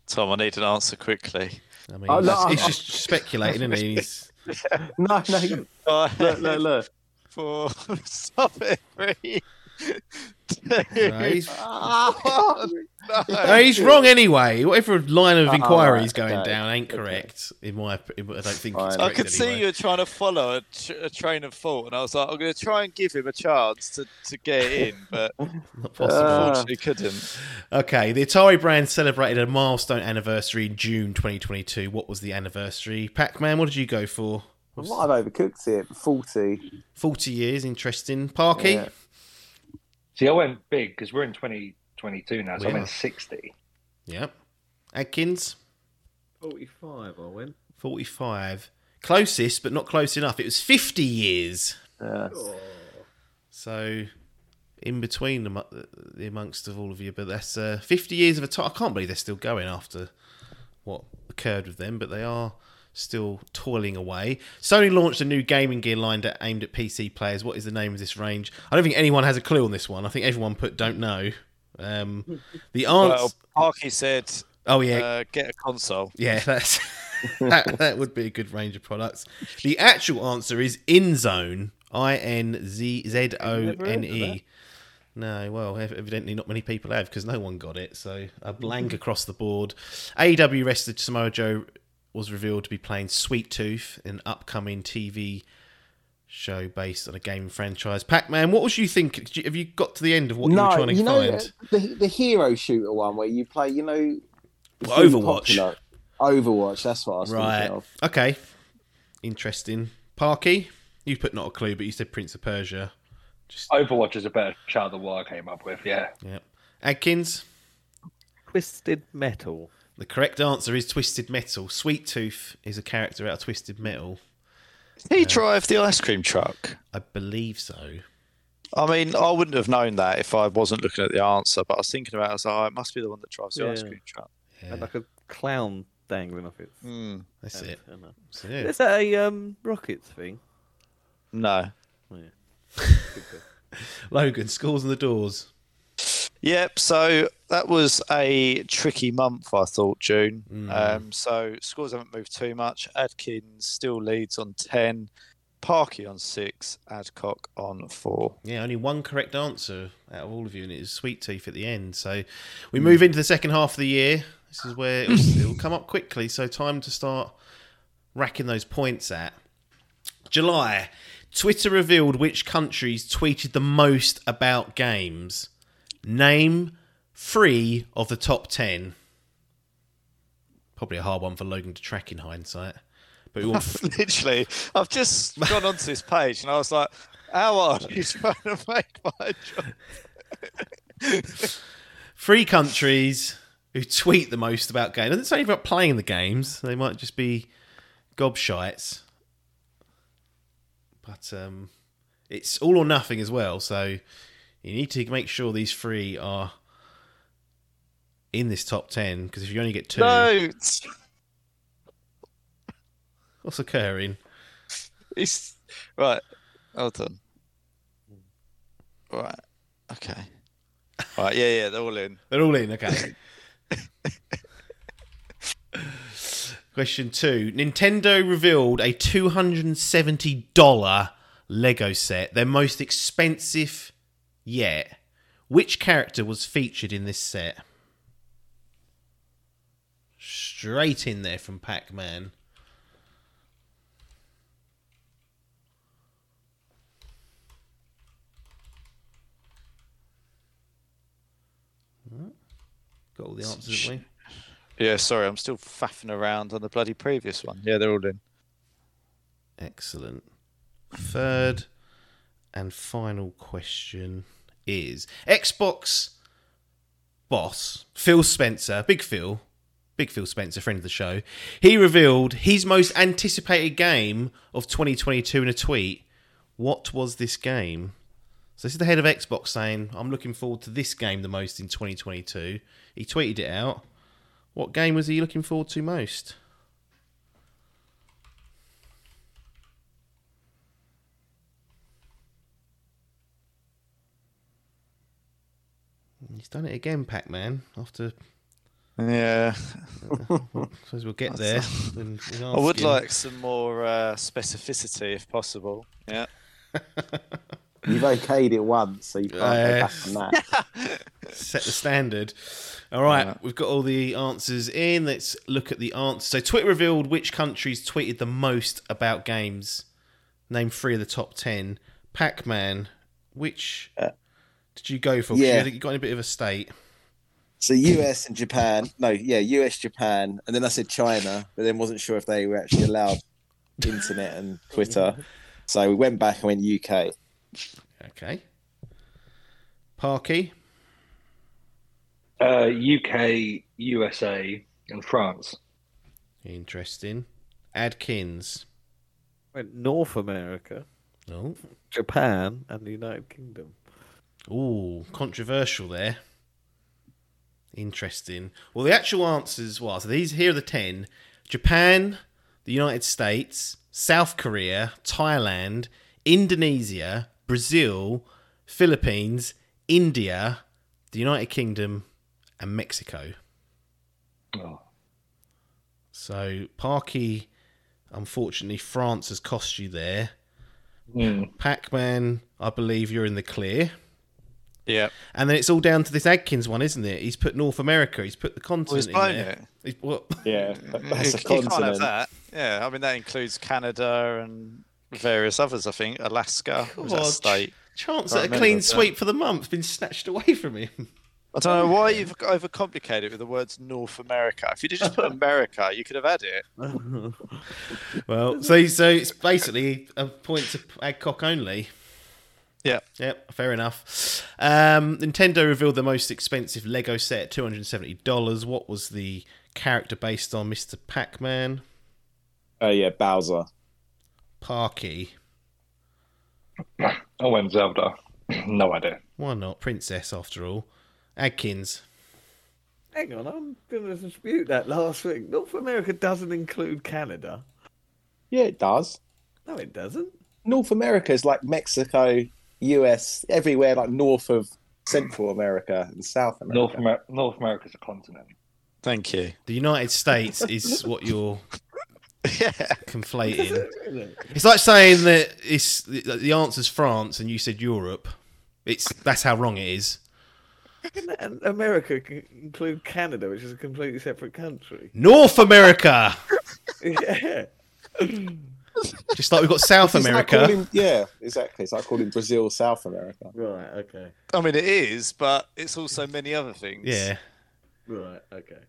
Tom, I need an answer quickly. I mean, Oh, no, he's, I'm- he's just speculating, isn't he? [laughs] He's, No, no. you- [laughs] Five, Look, look, look. four, [laughs] stop it, three, two, no, he's, one. no, he's wrong ananyway. Whatever line of Oh, inquiry is right, going okay, down ain't okay. correct. In my, I don't think it's I could see you were trying to follow a, tr- a train of thought, and I was like, I'm going to try and give him a chance to, to get in, but [laughs] Not possible. Uh, unfortunately couldn't. Okay, the Atari brand celebrated a milestone anniversary in June 2022. What was the anniversary? Pac Man, what did you go for? I might have overcooked it. Forty. 40 years, interesting. Parky? Yeah. See, I went big because we're in 2022 now, so We I are. went 60. Yep. Adkins? 45, I went. 45. Closest, but not close enough. It was 50 years. Yeah. So, in between the, the amongst of all of you, but that's uh, 50 years of a time. I can't believe they're still going after what occurred with them, but they are still toiling away. Sony launched a new gaming gear line that aimed at PC players. What is the name of this range? I don't think anyone has a clue on this one. I think everyone put don't know. Um, [laughs] the answer. Well, Parky said, oh yeah, uh, get a console. yeah, [laughs] that's that, that would be a good range of products. The actual answer is InZone. I N Z Z O N E. No, well, evidently not many people have because no one got it. So a blank across the board. AEW wrestler Samoa Joe was revealed to be playing Sweet Tooth, an upcoming TV show based on a game franchise. Pac Man, what was you think? you- Have you got to the end of what you were no, trying to you know find? Uh, the the hero shooter one where you play. You know, it's Well, really Overwatch. popular. Overwatch. That's what I was Right. thinking of. Okay. Interesting. Parky, you put not a clue, but you said Prince of Persia. Just Overwatch is a better shout than what I came up with, yeah. yeah. Adkins. Twisted Metal. The correct answer is Twisted Metal. Sweet Tooth is a character out of Twisted Metal. Did he drive the ice cream truck? I believe so. I mean, I wouldn't have known that if I wasn't looking at the answer, but I was thinking about it. I was like, oh, it must be the one that drives the ice cream truck. Yeah, And like a clown dangling off its. Hmm. that's it. antenna. So, yeah. Is that a um, Rockets thing? No. Oh, yeah. [laughs] Logan, schools and the doors. Yep. So that was a tricky month, I thought, June. Um, so scores haven't moved too much. Adkins still leads on 10, Parky on 6, Adcock on 4. Yeah, only one correct answer out of all of you, and it is Sweet Tooth at the end. So we move into the second half of the year. This is where it was, [laughs] it'll come up quickly. So time to start racking those points at. July, Twitter revealed which countries tweeted the most about games. Name three of the top ten. Probably a hard one for Logan to track in hindsight. But we want [laughs] Literally, I've just gone onto this page and I was like, how are you trying to make my job? three countries who tweet the most about games. It doesn't say about playing the games. They might just be gobshites. But um, it's all or nothing as well. So you need to make sure these three are in this top ten. Because if you only get two, No, what's occurring? it's right. Hold on. Right. Okay. Right. Yeah. Yeah. They're all in. [laughs] They're all in. Okay. [laughs] Question two: Nintendo revealed a two hundred and seventy dollar Lego set, their most expensive yet. Which character was featured in this set? Straight in there from Pac Man. Hmm. Got all the answers, haven't we? Yeah. Sorry, I'm still faffing around on the bloody previous one. Yeah, they're all in. Excellent. Third and final question is Xbox boss Phil Spencer, Big Phil, Big Phil Spencer, friend of the show. He revealed his most anticipated game of 2022 in a tweet. What was this game? So this is the head of Xbox saying, "I'm looking forward to this game the most in 2022." He tweeted it out. What game was he looking forward to most? He's done it again, Pac Man. After Yeah, Suppose we'll get there. when we [laughs] I would him. like some more uh, specificity if possible. Yeah. You've okayed it once, so you can't Uh, go back on that. [laughs] set the standard. All right, Yeah. we've got all the answers in. Let's look at the answers. So, Twitter revealed which countries tweeted the most about games. Name three of the top ten. Pac Man, which Uh, did you go for? yeah. You you got in a bit of a state. So US and Japan, no, yeah, US, Japan, and then I said China, but then wasn't sure if they were actually allowed internet and Twitter. So we went back and went UK. Okay. Parky, Uh, UK, USA, and France. interesting. Adkins, Went North America, oh, Japan, and the United Kingdom. Ooh, controversial there. Interesting. Well, the actual answers was so these here are the 10 Japan, the United States, South Korea, Thailand, Indonesia, Brazil, Philippines, India, the United Kingdom, and Mexico. Oh. So, Parky, unfortunately, France has cost you there. Mm. Pac Man, I believe you're in the clear. Yeah. And then it's all down to this Adkins one, isn't it? He's put North America. He's put the Well, continent he's in blown there. it. He's, what? [laughs] Yeah, that's a you, you can't have continent. that. Yeah, I mean that includes Canada and various others. I think Alaska was that state. Chance at a clean sweep for the month been snatched away from him. I don't know why you've overcomplicated it with the words North America. If you'd just put America, you could have had it. [laughs] well, so so it's basically a point to Adcock only. Yeah. Yep, fair enough. Um, Nintendo revealed the most expensive Lego set two hundred and seventy dollars. What was the character based on, Mister Pac Man? Oh yeah, Bowser. Parky. [coughs] Oh, went Zelda. [coughs] no idea. Why not? Princess, after all. Adkins. Hang on, I'm going to dispute that last thing. North America doesn't include Canada. Yeah, it does. No, it doesn't. North America is like Mexico, US, everywhere like north of Central America and South America. North, Amer- North America's a continent. Thank you. The United States is what you're [laughs] Yeah. conflating. It's like saying that it's the, the answer's France and you said Europe. It's that's how wrong it is. And America can include Canada, which is a completely separate country. North America, [laughs] yeah. Just like we've got South It's like America. calling- yeah, exactly. It's like calling Brazil South America. Right, okay. I mean, it is, but it's also many other things. Yeah. Right, okay.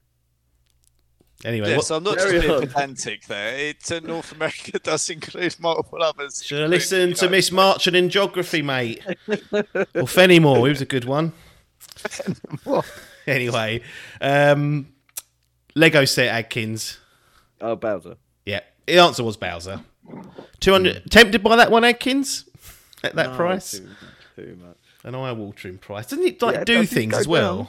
Anyway, Yeah, what, so I'm not just Carry being on. pedantic there. It, uh, North America [laughs] does include multiple others. should have listened to including, Miss Marchand in geography, mate. [laughs] or Fenimore, he was a good one. [laughs] anyway, um, Lego set Adkins. Oh, Bowser. Yeah, the answer was Bowser. Two hundred. Tempted by that one, Adkins, at that No, price. Too, too much. An eye-watering price. Doesn't it like Yeah, do things as well? down.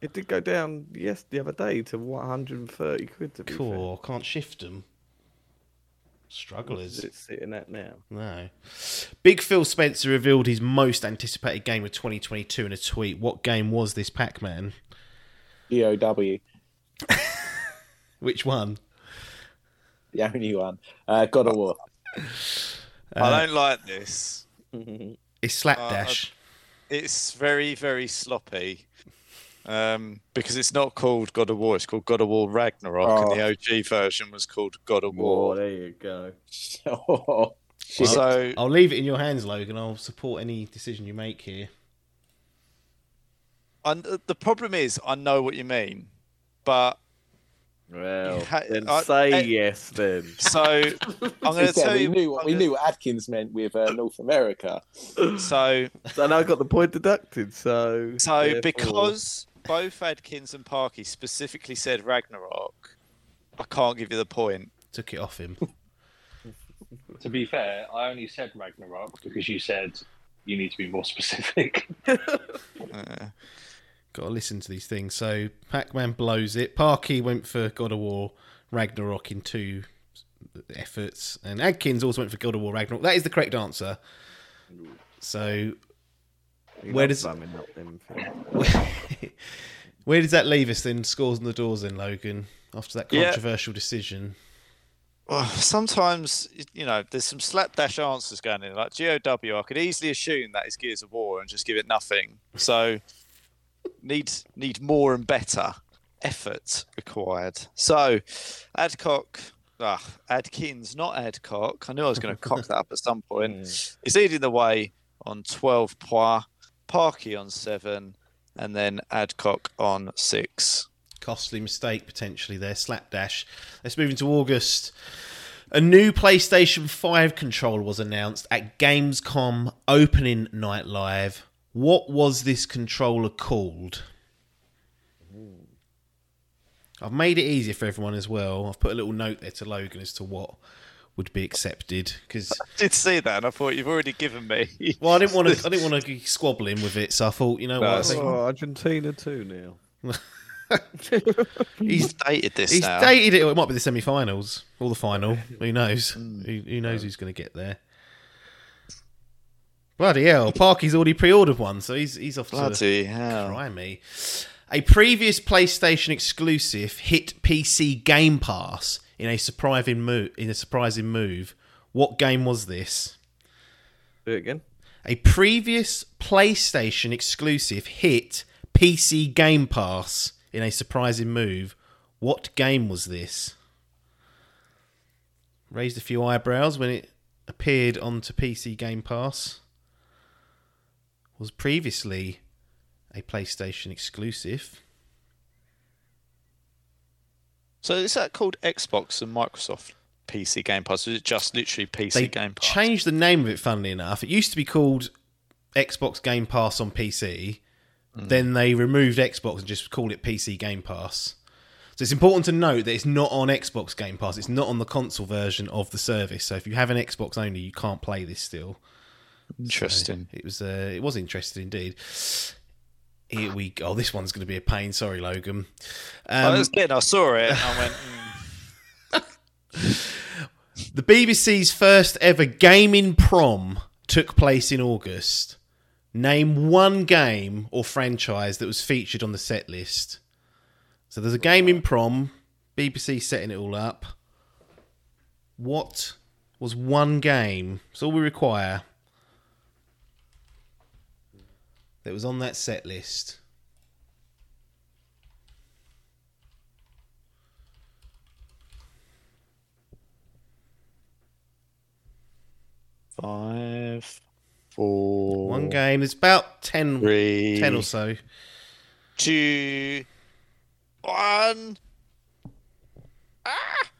It did go down yes the other day to 130 quid to be Cool. Can't shift them. fair. Strugglers. What's it sitting at now? No. Big Phil Spencer revealed his most anticipated game of 2022 in a tweet. What game was this, Pac-Man? GOW, [laughs] Which one? The only one. Uh, God of War. I don't like this. [laughs] It's Slapdash. It's very, very sloppy. Um, because it's not called God of War, it's called God of War Ragnarok, Oh. and the OG version was called God of Oh, War. there you go. [laughs] oh, shit. So I'll leave it in your hands, Logan. I'll support any decision you make here. and the problem is, I know what you mean, but Well, ha- then I- say I- yes then. so I'm [laughs] going to tell we you. knew what we gonna- knew what Adkins meant with uh, North America. So, So now I got the point deducted. So so therefore- because both Adkins and Parky specifically said Ragnarok, I can't give you the point. Took it off him. [laughs] To be fair, I only said Ragnarok because you said you need to be more specific. [laughs] Uh, Got to listen to these things. So Pac-Man blows it. Parky went for God of War Ragnarok in two efforts, and Adkins also went for God of War Ragnarok. That is the correct answer. So He where does- bumming up them things. [laughs] Where does that leave us then? Scores on the doors then, Logan. After that Yeah. controversial decision. Well, sometimes you know there's some slapdash answers going in. Like GOW, I could easily assume that is Gears of War and just give it nothing. So need need more and better effort required. So Adcock, ah, Adkins, not Adcock. I knew I was going to cock that up at some point. [laughs] Is leading the way on 12 points, Parky on seven, and then Adcock on six. Costly mistake potentially there. Slapdash. Let's move into August. A new PlayStation 5 controller was announced at Gamescom opening night live. What was this controller called? I've made it easier for everyone as well. I've put a little note there to Logan as to what would be accepted because [laughs] I Did see that, and I thought you've already given me. [laughs] well, I didn't want to. [laughs] I didn't want to squabble him with it, so I thought, you know No, what? Think Oh, Argentina too now. he's dated this He's now. dated it. Or it might be the semi-finals or the final. Who knows? Hmm. Who, who knows hmm. who's going to get there? Bloody hell! Parky's already pre-ordered one, so he's he's off Bloody to hell. try me. A previous PlayStation exclusive hit PC Game Pass in a surprising move. In a surprising move, what game was this? Do it again. A previous PlayStation exclusive hit PC Game Pass in a surprising move. What game was this? Raised a few eyebrows when it appeared onto PC Game Pass. Was previously a PlayStation exclusive. So is that called Xbox and Microsoft PC Game Pass? Or is it just literally PC They Game Pass? They changed the name of it, funnily enough. It used to be called Xbox Game Pass on PC. Hmm. Then they removed Xbox and just called it PC Game Pass. So it's important to note that it's not on Xbox Game Pass. It's not on the console version of the service. So if you have an Xbox only, you can't play this still. Interesting. It was uh, it was interesting indeed. Here we go. Oh, this one's going to be a pain. Sorry, Logan. I Um, was getting, I saw it. And I went, mm, [laughs] The BBC's first ever gaming prom took place in August. Name one game or franchise that was featured on the set list. So there's a gaming prom, BBC setting it all up. What was one game? That's all we require. That was on that set list. five, four, One game. There's about 10, three, 10 or so. two, one. Ah!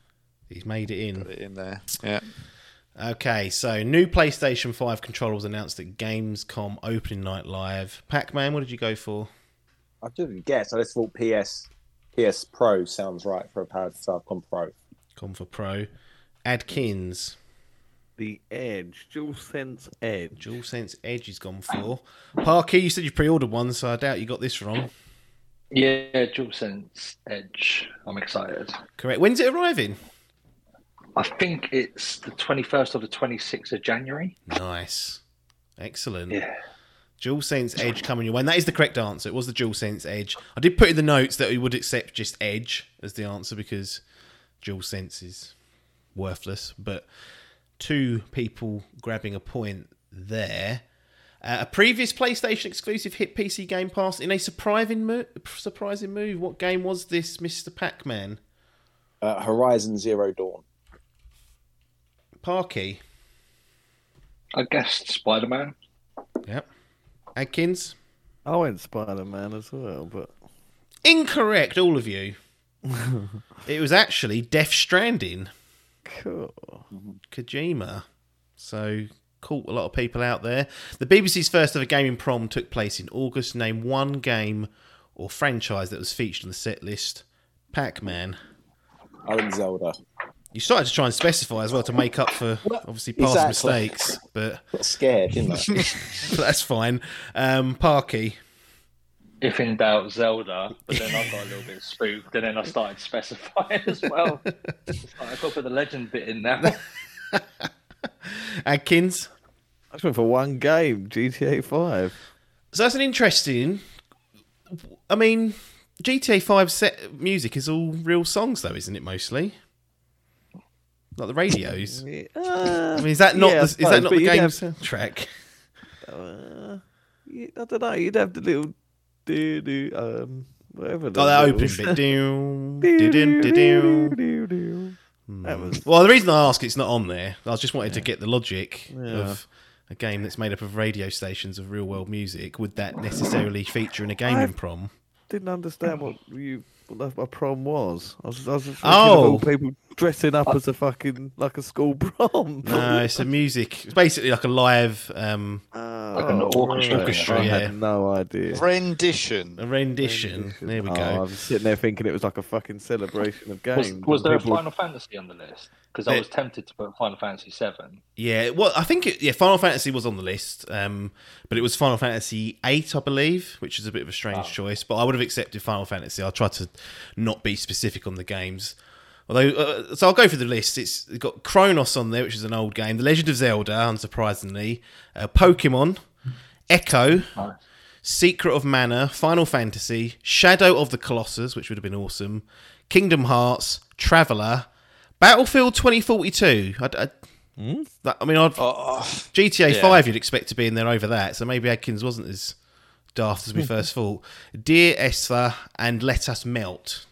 He's made it in. Put it in there. Yeah. Okay, so new PlayStation 5 controller was announced at Gamescom opening night live. Pac Man, what did you go for? I didn't guess. I just thought PS PS Pro sounds right for a powered Falcon Pro. Gone for Pro. Adkins. The Edge, DualSense Edge. DualSense Edge is gone for. Parky, you said you pre ordered one, so I doubt you got this wrong. Yeah, DualSense Edge. I'm excited. Correct. When's it arriving? I think it's the 21st or the 26th of January. Nice. Excellent. Yeah. DualSense Edge coming your way. And that is the correct answer. It was the DualSense Edge. I did put in the notes that we would accept just Edge as the answer because Dual Sense is worthless. But two people grabbing a point there. Uh, a previous PlayStation exclusive hit PC Game Pass in a surprising, mo- surprising move. What game was this, Mr. Pac Man? Uh, Horizon Zero Dawn. Parky. I guessed Spider Man. Yep. Adkins. I went Spider Man as well, but Incorrect, all of you. [laughs] it was actually Death Stranding. cool. Kojima. So caught a lot of people out there. The BBC's first ever gaming prom took place in August. Name one game or franchise that was featured on the set list. Pac Man. I went Zelda. You started to try and specify as well to make up for obviously past Exactly. mistakes, but, [laughs] Got scared, didn't I? [laughs] that's fine. Um, Parky. If in doubt, Zelda. But then I got a little bit spooked, and then I started specifying as well. I've got to put the legend bit in now. Adkins. I just went for one game, GTA Five. So that's an interesting. I mean, GTA Five set music is all real songs, though, isn't it? Mostly, like the radios. [laughs] Yeah, I uh, mean, is that not Yeah, the, is suppose, that not the game's have- soundtrack? uh, I don't know. You'd have the little do do um whatever. the Oh, that opening bit. Doom, doo-doo, doo-doo. Do-do. That was Well, the reason I ask it's not on there, I just wanted to get the logic Yeah. of a game that's made up of radio stations of real world music. Would that necessarily feature in a gaming I've- prom? didn't understand what you what the- a prom was. I was, I was just thinking Oh. of all people dressing up as a fucking like a school [laughs] prom. No, it's a music. It's basically like a live, um, Oh, Like an orchestra. Orchestra, I yeah. had no idea. Rendition. a rendition. There we Oh, go. I was sitting there thinking it was like a fucking celebration of Was, games. was and there a Final Fantasy on the list? Because I was tempted to put Final Fantasy Seven. Yeah, well, I think it, yeah, Final Fantasy was on the list, um, but it was Final Fantasy eight, I believe, which is a bit of a strange choice. But I would have accepted Final Fantasy. I'll try to not be specific on the games. Although, uh, so I'll go through the list. It's got Kronos on there, which is an old game. The Legend of Zelda, unsurprisingly. Uh, Pokemon, Echo, Nice. Secret of Mana, Final Fantasy, Shadow of the Colossus, which would have been awesome, Kingdom Hearts, Traveller, Battlefield 2042. I, I, that, I mean, I'd, Oh, GTA Yeah. 5 you'd expect to be in there over that, so maybe Adkins wasn't as daft as we first thought. Dear Esther and Let Us Melt.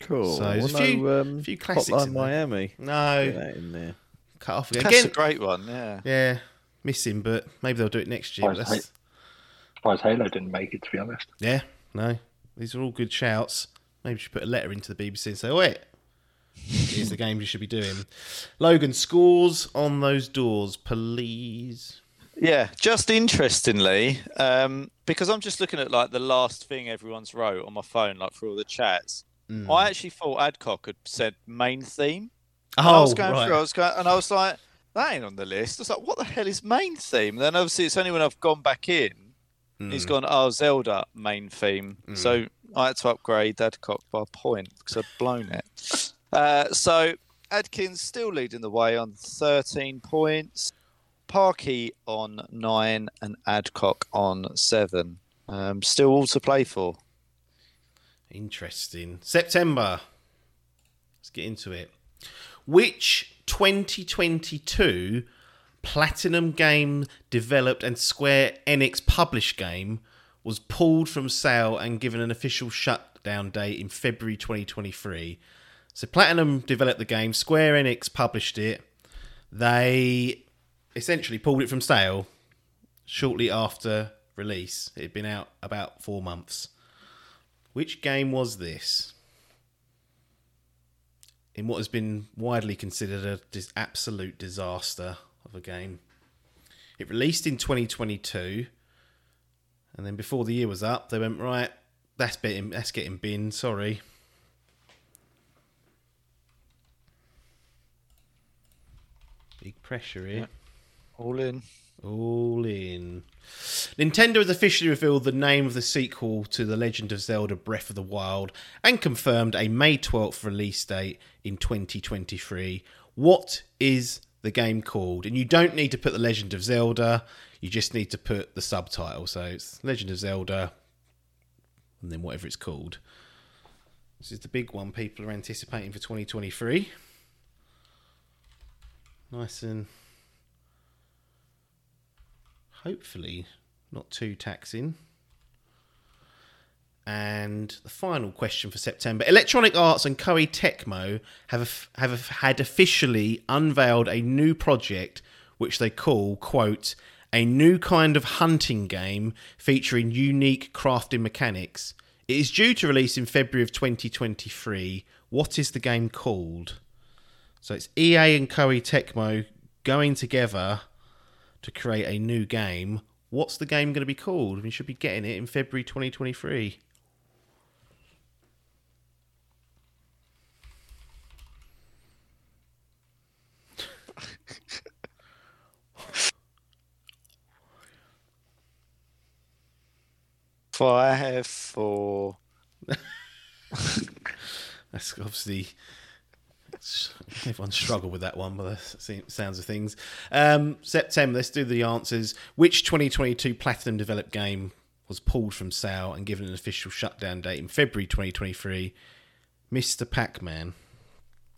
Cool. So well, a few- no, um, few classics Hotline in there. Miami. No, Get that in there. cut off again. that's a great one. Yeah. yeah, missing, but maybe they'll do it next year. but Right, that's- Surprised Halo didn't make it, to be honest. Yeah, no, these are all good shouts. Maybe you should put a letter into the BBC and say, wait, here's the games you should be doing. Logan, scores on those doors, please. Yeah, just interestingly, um, because I'm just looking at like the last thing everyone's wrote on my phone, like for all the chats. Mm. I actually thought Adcock had said main theme. And I was Oh, going right. through, I was going, and I was like, that ain't on the list. I was like, what the hell is main theme? And then obviously it's only when I've gone back in, he's gone, oh, Zelda main theme. So I had to upgrade Adcock by a point because I'd blown it. Uh, so Adkins still leading the way on 13 points. Parky on nine and Adcock on seven. Um, still all to play for. Interesting. September. Let's get into it. Which 2022 Platinum game developed and Square Enix published game was pulled from sale and given an official shutdown date in February 2023? So Platinum developed the game, Square Enix published it. They essentially pulled it from sale shortly after release. It had been out about four months. Which game was this? In what has been widely considered a dis- absolute disaster of a game. It released in 2022, and then before the year was up, they went right. That's getting that's getting bin. Sorry. Big pressure here. All in. All in. Nintendo has officially revealed the name of the sequel to The Legend of Zelda Breath of the Wild and confirmed a May 12th release date in 2023. What is the game called? And you don't need to put The Legend of Zelda, you just need to put the subtitle. So it's Legend of Zelda and then whatever it's called. This is the big one people are anticipating for 2023. Nice and hopefully not too taxing. And the final question for September: Electronic Arts and Koei Tecmo have have had officially unveiled a new project, which they call "quote a new kind of hunting game featuring unique crafting mechanics." It is due to release in February of 2023. What is the game called? So it's EA and Koei Tecmo going together to create a new game. What's the game going to be called? We should be getting it in February 2023. [laughs] Five, four. [laughs] That's obviously [laughs] everyone struggled with that one, by the sounds of things. Um, September. Let's do the answers. Which 2022 Platinum developed game was pulled from sale and given an official shutdown date in February 2023? Mr. Pac Man.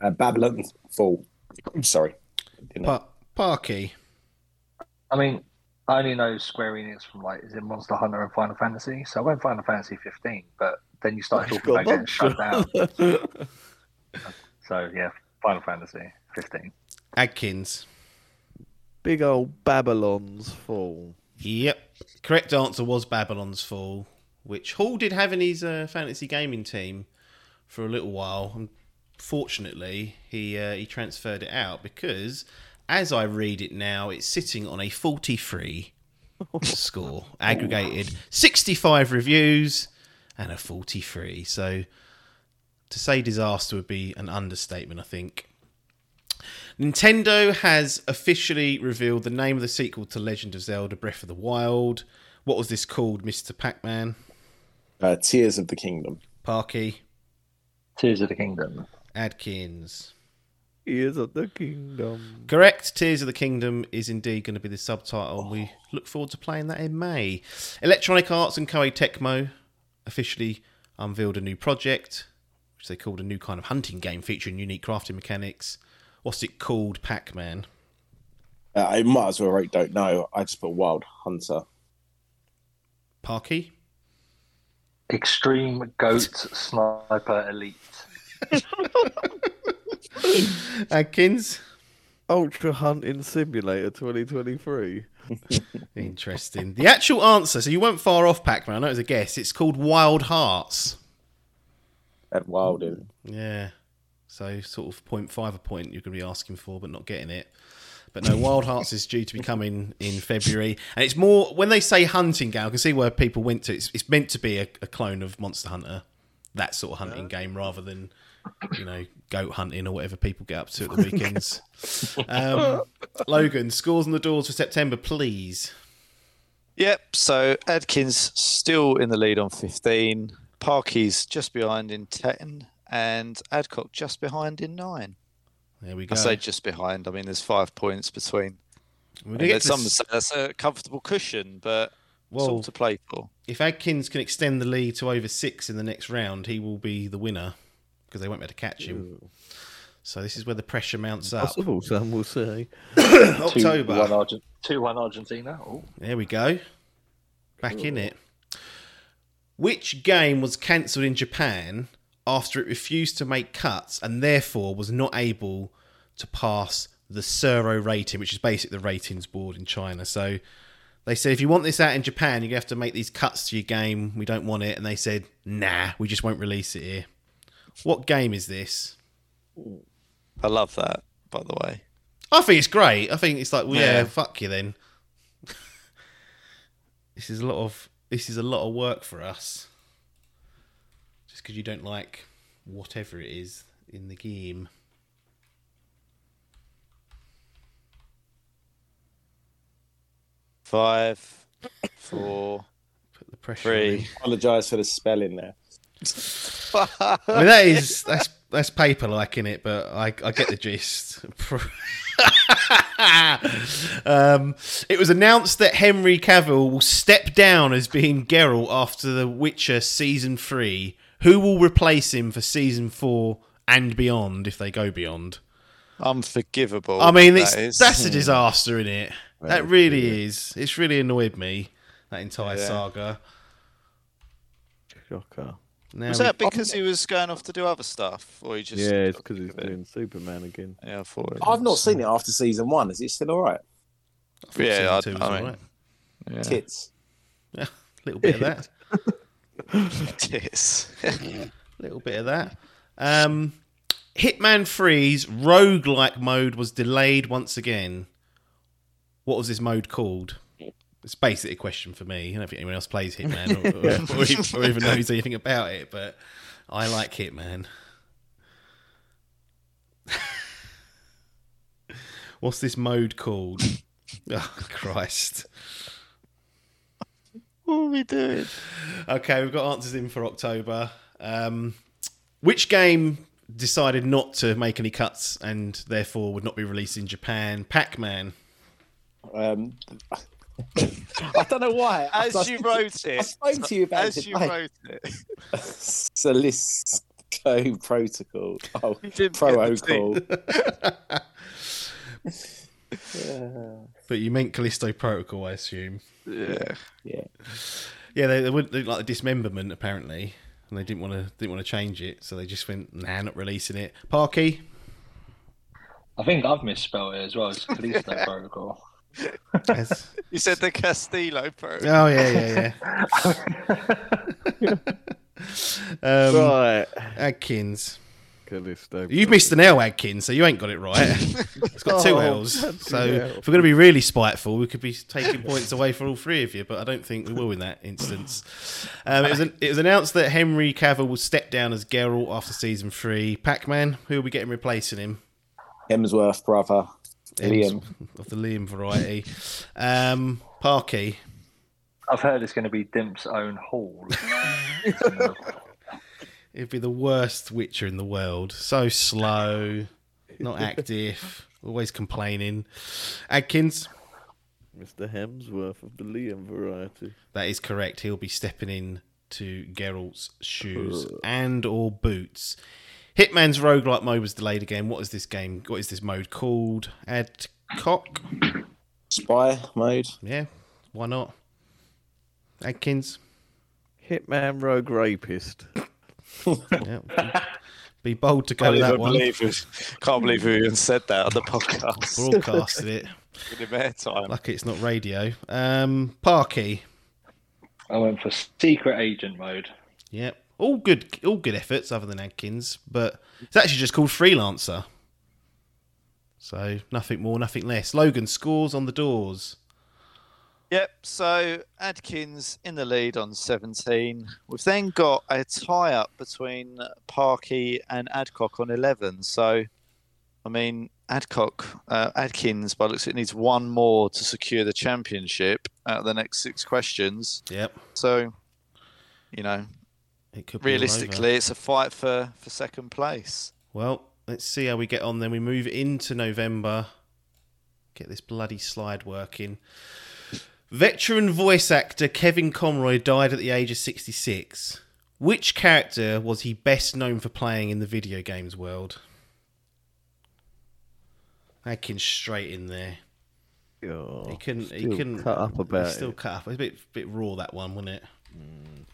Uh, Babylon Fall. I'm sorry. Pa- Parky. I mean, I only know Square Enix from like is it Monster Hunter and Final Fantasy. So I went Final Fantasy 15, but then you start [laughs] talking about getting shut down. [laughs] So yeah, Final Fantasy 15. Adkins. Big old Babylon's Fall. Yep. Correct answer was Babylon's Fall, which Hall did have in his uh, fantasy gaming team for a little while. Unfortunately, he uh, he transferred it out because, as I read it now, it's sitting on a 43 [laughs] score, aggregated 65 reviews and a 43. So to say disaster would be an understatement, I think. Nintendo has officially revealed the name of the sequel to Legend of Zelda Breath of the Wild. What was this called, Mr. Pac Man? Uh, Tears of the Kingdom. Parky? Tears of the Kingdom. Adkins. Ears of the Kingdom. Correct. Tears of the Kingdom is indeed going to be the subtitle, and we look forward to playing that in May. Electronic Arts and Koei Tecmo officially unveiled a new project, which they called a new kind of hunting game featuring unique crafting mechanics. What's it called, Pac Man? Uh, I might as well write Don't Know. I just put Wild Hunter. Parky? Extreme Goat Sniper Elite. [laughs] Adkins? Ultra Hunting Simulator 2023. Interesting. The actual answer, so you weren't far off, Pac Man. I know it was a guess. It's called Wild Hearts. That Wild in. Yeah. So sort of 0.5 a point you're going to be asking for, but not getting it. But no, Wild Hearts is due to be coming in February, and it's more when they say hunting game. I can see where people went to. It's, it's meant to be a, a clone of Monster Hunter, that sort of hunting game, rather than you know goat hunting or whatever people get up to at the weekends. [laughs] um, Logan, scores on the doors for September, please. Yep. So Adkins still in the lead on 15. Parky's just behind in 10. And Adcock just behind in 9. There we go. I say just behind. I mean, there's five points between. We're And there's some say that's a comfortable cushion, but it's Well, all to play for. if Adkins can extend the lead to over six in the next round, he will be the winner because they won't be able to catch him. So this is where the pressure mounts up. Possible, some will say. [coughs] October. 2 1 Argent- Argentina. Oh. There we go. Back in it. Which game was cancelled in Japan after it refused to make cuts and therefore was not able to pass the CERO rating, which is basically the ratings board in China? So they said, if you want this out in Japan, you have to make these cuts to your game. We don't want it. And they said, nah, we just won't release it here. What game is this? I love that, by the way. I think it's great. I think it's like, well, yeah, Yeah. fuck you then. [laughs] this is a lot of this is a lot of work for us. Just because you don't like whatever it is in the game. Five, four, Put the pressure. three. Apologise for the spelling there. [laughs] I mean, that is that's that's paper like in it, but I I get the gist. [laughs] um, it was announced that Henry Cavill will step down as being Geralt after The Witcher season three. Who will replace him for season four and beyond if they go beyond? Unforgivable. I mean, it's, that that's a [laughs] disaster, in it? That really is. It's really annoyed me that entire Yeah. saga. Shocker. Now Was we- that because he was going off to do other stuff, or he just? Yeah, it's because he's doing Superman again. Yeah, I thought. I've not seen it after season one. Is it still all right? I Yeah, I- two I mean- alright. Yeah. Tits. [laughs] A little bit of that. [laughs] Yes. little bit of that. Um, Hitman 3's roguelike mode was delayed once again. What was this mode called? It's basically a question for me. I don't think anyone else plays Hitman or, [laughs] or, or even, or even knows anything about it, but I like Hitman. [laughs] What's this mode called? [laughs] Oh, Christ. what are we doing? Okay, we've got answers in for October. Um, which game decided not to make any cuts and therefore would not be released in Japan? Pac Man. Um, I don't know why. As I, you wrote it, I it, spoke to you about as it. you like, wrote it, [laughs] Salisco protocol. Oh, you didn't get the protocol. [laughs] But you meant Callisto Protocol, I assume. Yeah. yeah. Yeah, they, they wouldn't they like the dismemberment apparently, and they didn't want to didn't want to change it, so they just went, nah, not releasing it. Parky, I think I've misspelled it as well. It's Callisto Protocol. Yes. You said the Castillo pro. oh yeah, yeah, yeah. [laughs] um, Right. Adkins, Callisto. you've missed an L, Adkins, so you ain't got it right. [laughs] it's got two Oh, L's, so hell. if we're going to be really spiteful, we could be taking points away for all three of you, but I don't think we will in that instance. Um, it, was an, it was announced that Henry Cavill will step down as Geralt after season three. Pac-Man, who will be getting replacing him? Hemsworth brother. Liam. of the Liam variety. Um, Parky, I've heard it's going to be Dimp's own hall. [laughs] it'd be the worst Witcher in the world. So slow, not [laughs] active, always complaining. Adkins, Mr. Hemsworth of the Liam variety. that is correct. He'll be stepping in to Geralt's shoes and or boots. Hitman's roguelike mode was delayed again. What is this game? What is this mode called? Adcock? Spy mode. Yeah, why not? Adkins? Hitman Rogue Rapist. [laughs] Yeah. Be bold to go Can't with that one. believe it. Can't believe we even said that on the podcast. Broadcasted it. [laughs] In the airtime. Lucky it's not radio. Um, Parky. I went for secret agent mode. Yep. All good all good efforts other than Adkins, but it's actually just called freelancer. So nothing more, nothing less. Logan scores on the doors. Yep, so Adkins in the lead on 17. We've then got a tie up between Parky and Adcock on 11. So, I mean, Adcock, uh, Adkins, by looks it, needs one more to secure the championship out of the next six questions. Yep. So, you know, It could be realistically, it's a fight for, for second place. Well, let's see how we get on then. We move into November. Get this bloody slide working. Veteran voice actor Kevin Conroy died at the age of 66. Which character was he best known for playing in the video games world? Adkins straight in there. Oh, He couldn't. He couldn't cut up about he Still it. cut up. It was a bit, bit raw that one, wasn't it? Mm.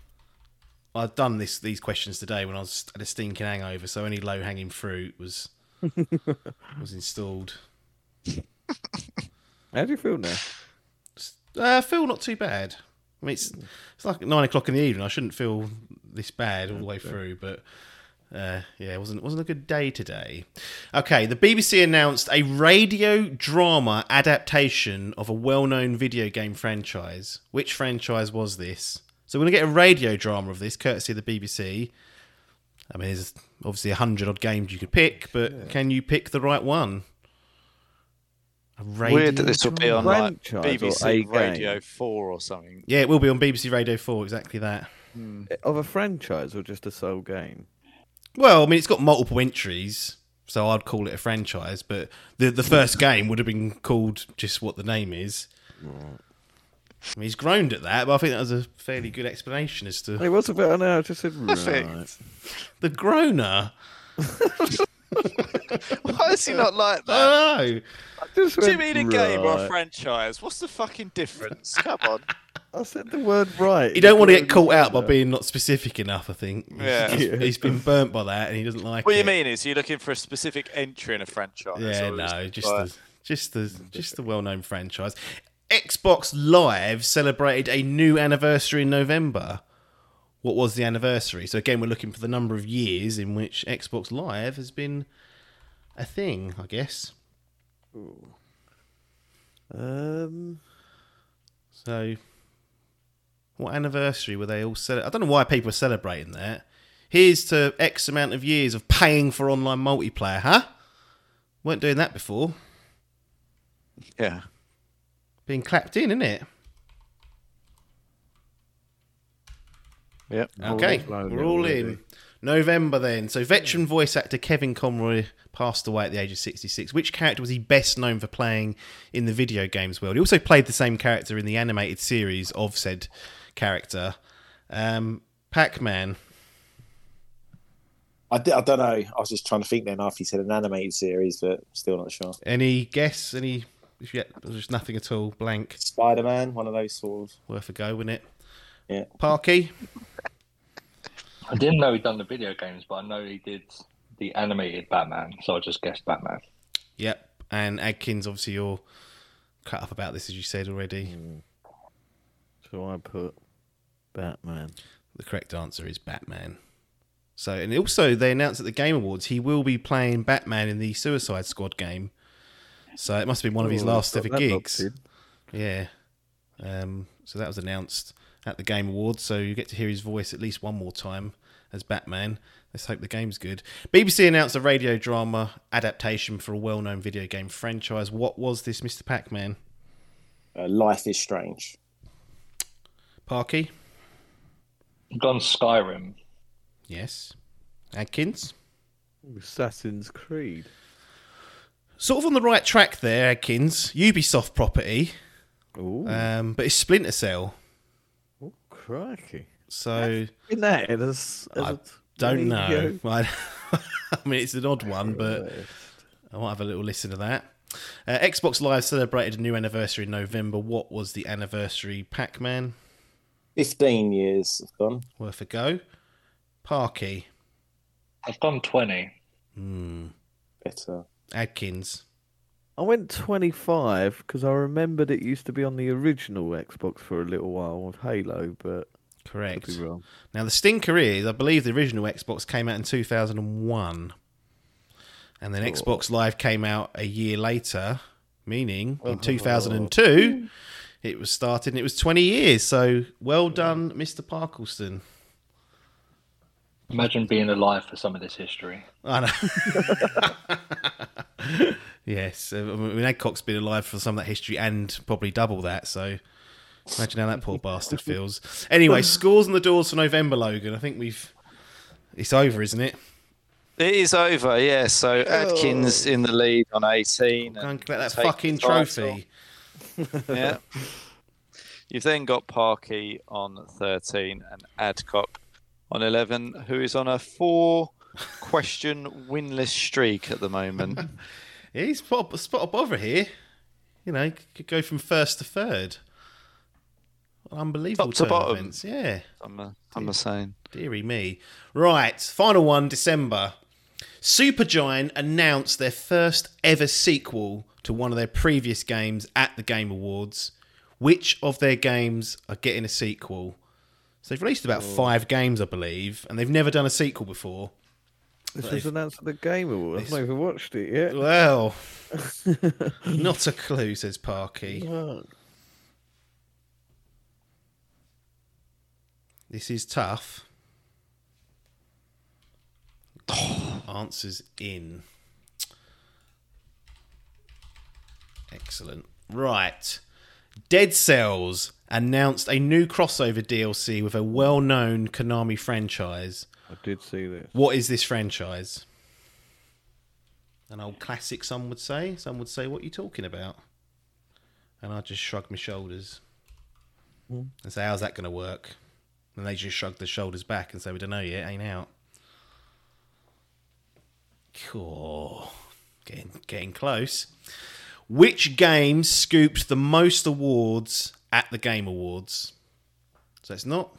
I'd done this these questions today when I was at a stinking hangover, so any low hanging fruit was [laughs] was installed. How do you feel now? Uh, I feel not too bad. I mean, it's it's like nine o'clock in the evening. I shouldn't feel this bad all the way through, but uh, yeah, it wasn't wasn't a good day today. Okay, the BBC announced a radio drama adaptation of a well-known video game franchise. Which franchise was this? So we're gonna get a radio drama of this, courtesy of the BBC. I mean, there's obviously a hundred odd games you could pick, but can you pick the right one? A radio Weird that this will be on like Franchise or BBC game? Radio 4 or something. Yeah, it will be on BBC Radio 4, exactly that. Hmm. Eh, of a franchise or just a sole game? Well, I mean, it's got multiple entries, so I'd call it a franchise. But the the first game would have been called just what the name is. I mean, he's groaned at that, but I think that was a fairly good explanation as to It was a bit. I know. I just said [laughs] right. The groaner. [laughs] Why is he not like that? I don't know. Just Do you went, mean a game or a franchise? What's the fucking difference? Come on. I said the word right. You don't want to get caught out by being not specific enough. I think. Yeah. He's- he's been burnt by that, and he doesn't like it. What it. you mean is you're looking for a specific entry in a franchise? Yeah, no, just like- the just the just the well-known franchise. Xbox Live celebrated a new anniversary in November. What was the anniversary? So again, we're looking for the number of years in which Xbox Live has been a thing, I guess. Um, So, what anniversary were they all cel- I don't know why people are celebrating that. Here's to X amount of years of paying for online multiplayer, huh? weren't doing that before. yeah. Being clapped in, isn't it? Yep. Okay, uploaded we're all already. in. November then. So veteran voice actor Kevin Conroy passed away at the age of 66. Which character was he best known for playing in the video games world? He also played the same character in the animated series of said character. Um, Pac-Man. I, don't know. I was just trying to think then after he said an animated series, but still not sure. Any guess? Any? If you there's just nothing at all. Blank. Spider Man, one of those sort of. Worth a go, wouldn't it? Yeah. Parky. I didn't know he'd done the video games, but I know he did the animated Batman, so I just guessed Batman. Yep. And Adkins, obviously, you're cut up about this as you said already. Hmm. So I put Batman. The correct answer is Batman. So, and also they announced at the Game Awards he will be playing Batman in the Suicide Squad game. So it must have been one of his Oh, last ever gigs. locked. Yeah. Um, so that was announced at the Game Awards. So you get to hear his voice at least one more time as Batman. Let's hope the game's good. BBC announced a radio drama adaptation for a well-known video game franchise. What was this, Mr. Pac-Man? Uh, Life is Strange. Parky? Gone Skyrim. Yes. Adkins? Assassin's Creed. Sort of on the right track there, Adkins. Ubisoft property, Ooh, um, but it's Splinter Cell. Oh, crikey. So In that, as, as I a don't know. [laughs] I, I mean, it's an odd one, but I might have a little listen to that. Uh, Xbox Live celebrated a new anniversary in November. What was the anniversary? Pac Man, 15 years have gone. worth a go. Parky, I've gone 20. hmm. Better. Adkins, I went 25 because I remembered it used to be on the original Xbox for a little while with Halo, but correct. could be wrong. Now the stinker is, I believe the original Xbox came out in 2001, and then Xbox Live came out a year later, meaning in uh-huh. 2002 it was started and it was 20 years. So well done, Mr. Parkleston. Imagine being alive for some of this history. I know. [laughs] yes, uh, I mean Adcock's been alive for some of that history and probably double that. So imagine how that poor bastard feels. Anyway, [laughs] scores on the doors for November, Logan. I think we've. It's over, isn't it? It is over, yeah. So Adkins oh. in the lead on 18. Go and and collect that fucking trophy. [laughs] yeah. You've then got Parky on 13 and Adcock on 11, who is on a four question winless streak at the moment. [laughs] He's spot, spot of bother here. You know, could go from first to third. Unbelievable Top to bottom. events. Yeah, I'm, uh, I'm saying. dearie me. Right, final one, December. Supergiant announced their first ever sequel to one of their previous games at the Game Awards. Which of their games are getting a sequel? So they've released about oh. five games, I believe, and they've never done a sequel before. This was announced at the Game Awards. I've not even watched it yet. Well, [laughs] not a clue, says Parky. This is tough. [sighs] Answers in. Excellent. Right. Dead Cells announced a new crossover DLC with a well known Konami franchise. I did see this. What is this franchise? An old classic, some would say. Some would say, What are you talking about? And I just shrugged my shoulders hmm. and say, How's that going to work? And they just shrugged their shoulders back and say, We don't know yet, ain't out. Cool. Getting, getting close. Which game scooped the most awards at the Game Awards? So it's not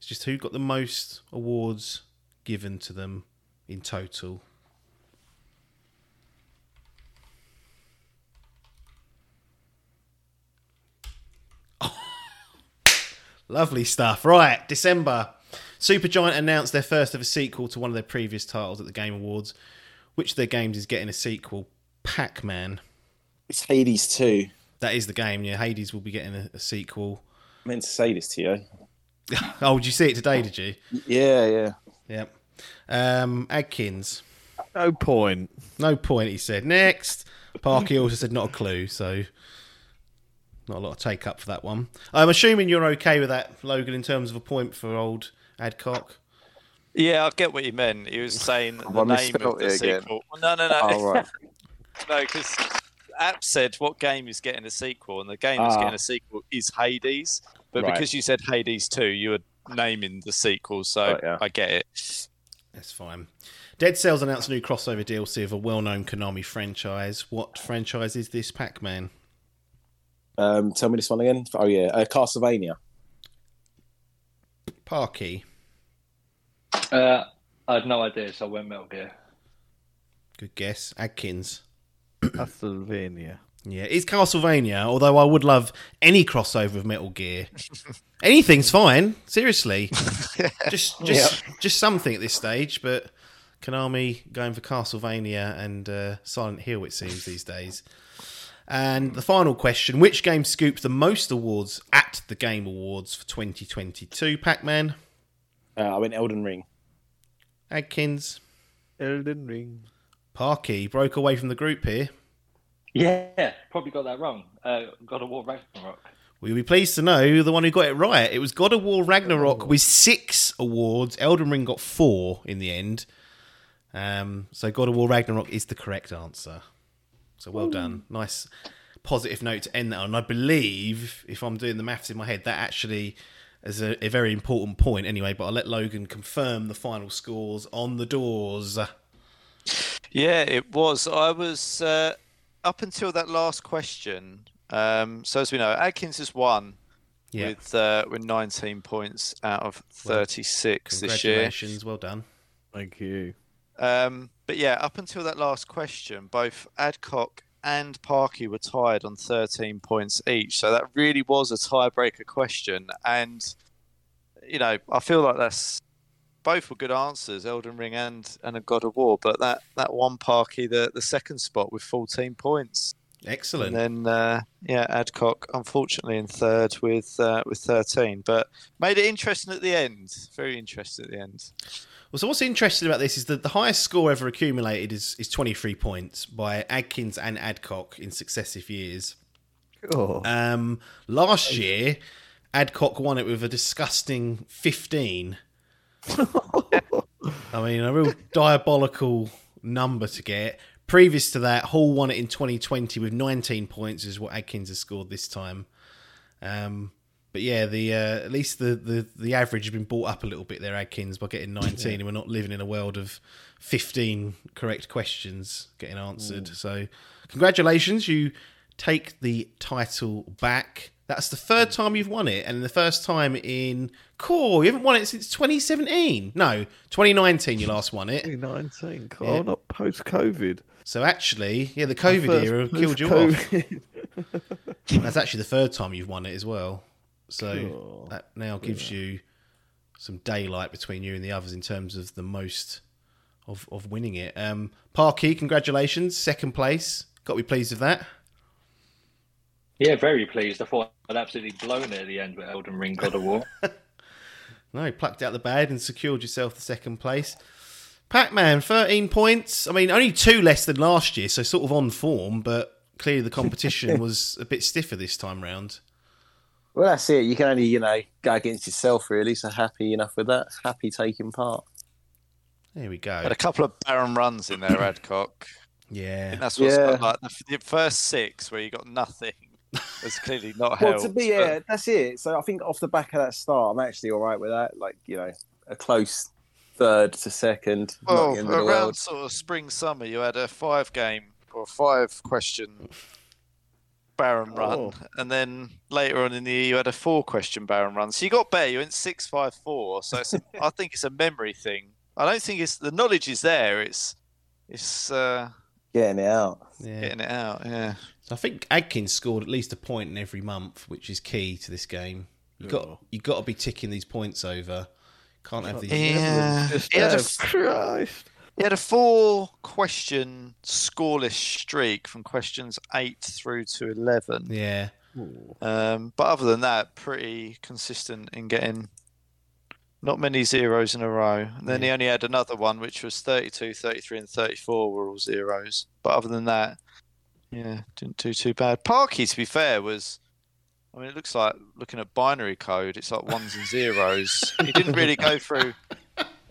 it's just who got the most awards given to them in total. [laughs] Lovely stuff. Right, December. Supergiant announced their first ever sequel to one of their previous titles at the Game Awards. Which of their games is getting a sequel? Pac Man. It's Hades 2. That is the game, yeah. Hades will be getting a, a sequel. I meant to say this to you. [laughs] Oh, did you see it today, did you? Yeah, yeah. Yep. Um, Adkins. No point. No point, he said. Next. Parky also said not a clue, so not a lot of take up for that one. I'm assuming you're okay with that, Logan, in terms of a point for old Adcock. Yeah, I get what you meant. He was [laughs] saying the name of the it again? sequel. No, no, no, Oh, right. [laughs] no, because App said what game is getting a sequel, and the game that's Ah. getting a sequel is Hades. But Right. because you said Hades 2, you were naming the sequel, so Right, yeah. I get it. That's fine. Dead Cells announced a new crossover DLC of a well-known Konami franchise. What franchise is this, Pac-Man? Um, tell me this one again. Oh yeah, uh, Castlevania. Parky. Uh, I had no idea, so I went Metal Gear. Good guess. Adkins. Castlevania. Yeah, it's Castlevania, although I would love any crossover of Metal Gear. [laughs] Anything's fine, seriously. [laughs] Just just just something at this stage, but Konami going for Castlevania and uh, Silent Hill it seems these days. And the final question, which game scooped the most awards at the Game Awards for 2022? Pac-Man, Uh, I went Elden Ring. Adkins, Elden Ring. Parky broke away from the group here. Yeah, probably got that wrong. Uh, God of War Ragnarok. We'll be pleased to know the one who got it right. It was God of War Ragnarok with six awards. Elden Ring got four in the end. Um, so God of War Ragnarok is the correct answer. So well done. Nice positive note to end that on. I believe, if I'm doing the maths in my head, that actually is a, a very important point anyway. But I'll let Logan confirm the final scores on the doors. Yeah, it was. I was uh, up until that last question. Um, so as we know, Adkins has won Yeah. with uh, with 19 points out of 36 this year. Congratulations. Well done. Thank you. Um, but yeah, up until that last question, both Adcock and Parky were tied on 13 points each. So that really was a tiebreaker question. And, you know, I feel like that's both were good answers, Elden Ring and, and a God of War. But that, that one Parky, the, the second spot with 14 points. Excellent. And then, uh, yeah, Adcock, unfortunately, in third with uh, with 13. But made it interesting at the end. Very interesting at the end. Well, so what's interesting about this is that the highest score ever accumulated is, is 23 points by Adkins and Adcock in successive years. Oh, Um, last year, Adcock won it with a disgusting 15. [laughs] I mean, a real diabolical number to get. Previous to that, Hall won it in 2020 with 19 points, is what Adkins has scored this time. Um, but yeah, the uh, at least the, the, the average has been brought up a little bit there, Adkins, by getting 19, and we're not living in a world of 15 correct questions getting answered. So, congratulations, you take the title back. That's the third time you've won it, and the first time in core. You haven't won it since 2017. No, 2019 you last won it. 2019. God, Yeah. not post COVID. So actually, yeah, the COVID era killed you off. That's actually the third time you've won it as well. So Cool. that now gives you some daylight between you and the others in terms of the most of, of winning it. Um, Parky, congratulations, second place. Got to be pleased with that. Yeah, very pleased. I thought I'd absolutely blown it at the end with Elden Ring God of War. [laughs] No, you plucked out the bag and secured yourself the second place. Pac Man, 13 points. I mean, only two less than last year, so sort of on form, but clearly the competition [laughs] was a bit stiffer this time round. Well, that's it. You can only, you know, go against yourself, really. So happy enough with that. Happy taking part. There we go. Had a couple of barren runs in there, Adcock. Yeah. That's what's Yeah. like the, the first six where you got nothing was clearly not Well, helped. to be yeah, that's it. So I think off the back of that start, I'm actually all right with that. Like you know, a close third to second, not well, the end of the around world. sort of spring summer, you had a five game or five question barren run, Oh. and then later on in the year you had a four question barren run. So you got better. You went six five four. So it's, [laughs] I think it's a memory thing. I don't think it's the knowledge is there. It's it's uh, Getting it out. yeah. getting it out. Yeah. So I think Adkins scored at least a point in every month, which is key to this game. You got you got to be ticking these points over. Can't have these. Yeah. He had a Christ. He had a four question scoreless streak from questions eight through to 11. Yeah, Um, but other than that, pretty consistent in getting not many zeros in a row. And then he only had another one, which was 32, 33, and 34 were all zeros. But other than that, yeah, didn't do too bad. Parky, to be fair, was. I mean, it looks like looking at binary code. It's like ones and zeros. he didn't really go through.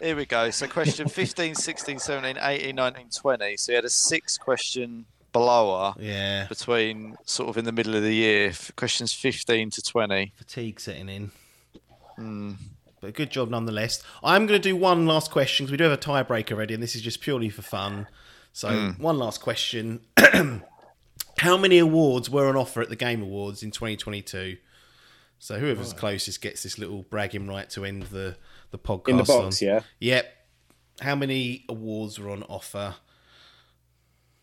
Here we go. So question 15, 16, 17, 18, 19, 20. So you had a six question blower Yeah, between sort of in the middle of the year. Questions 15 to 20. fatigue setting in. Hmm. But good job nonetheless. I'm going to do one last question because we do have a tiebreaker ready, and this is just purely for fun. So, one last question. [clears throat] How many awards were on offer at the Game Awards in 2022? So, whoever's closest gets this little bragging right to end the, the podcast. In the box, on. yeah. Yep. How many awards were on offer?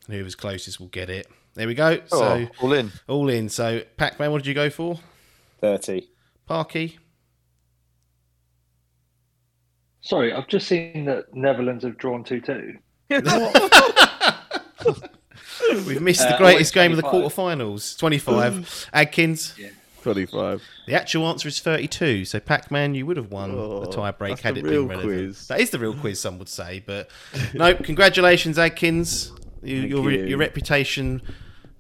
And Whoever's closest will get it. There we go. Oh, So, all in. all in. So, Pac Man, what did you go for? 30. Parky? Sorry, I've just seen that Netherlands have drawn 2 2. [laughs] [laughs] [laughs] [laughs] We've missed the Uh, greatest game of the 25. quarterfinals. 25. [laughs] Adkins, 25. the actual answer is 32. So, Pac Man, you would have won Oh, the tie break had the it real been relevant. quiz. That is the real quiz, some would say. But [laughs] no, congratulations, Adkins. You, your, you. your reputation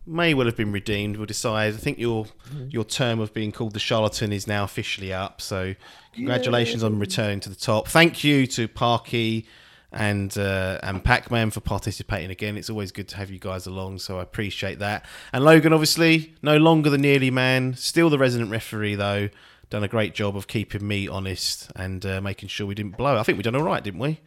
may well have been redeemed. We'll decide. I think your your term of being called the charlatan is now officially up. So, congratulations on returning to the top. Thank you to Parky and uh, and Pac Man for participating again. It's always good to have you guys along, so I appreciate that. And Logan, obviously, no longer the nearly man, still the resident referee though. Done a great job of keeping me honest and uh, making sure we didn't blow. I think we done all right, didn't we?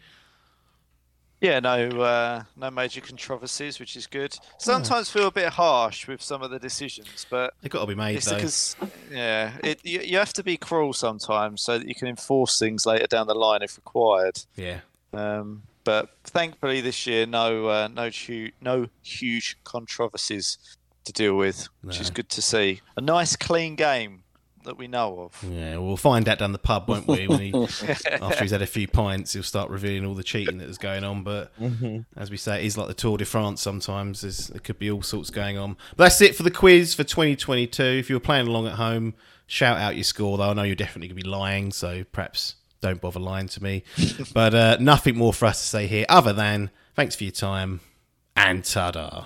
Yeah, no, uh, no major controversies, which is good. Sometimes feel a bit harsh with some of the decisions, but They've got to be made it's though. because yeah, it you, you have to be cruel sometimes so that you can enforce things later down the line if required. Yeah. Um, but thankfully this year, no, uh, no, hu- no huge controversies to deal with, which is good to see. A nice, clean game that we know of. Yeah, we'll find out down the pub, won't we? When he, [laughs] after he's had a few pints, he'll start revealing all the cheating that is going on. But as we say, it is like the Tour de France. Sometimes There's, there could be all sorts going on. But that's it for the quiz for 2022. If you were playing along at home, shout out your score. Though I know you're definitely going to be lying, so perhaps don't bother lying to me. but uh, nothing more for us to say here, other than thanks for your time and ta-da.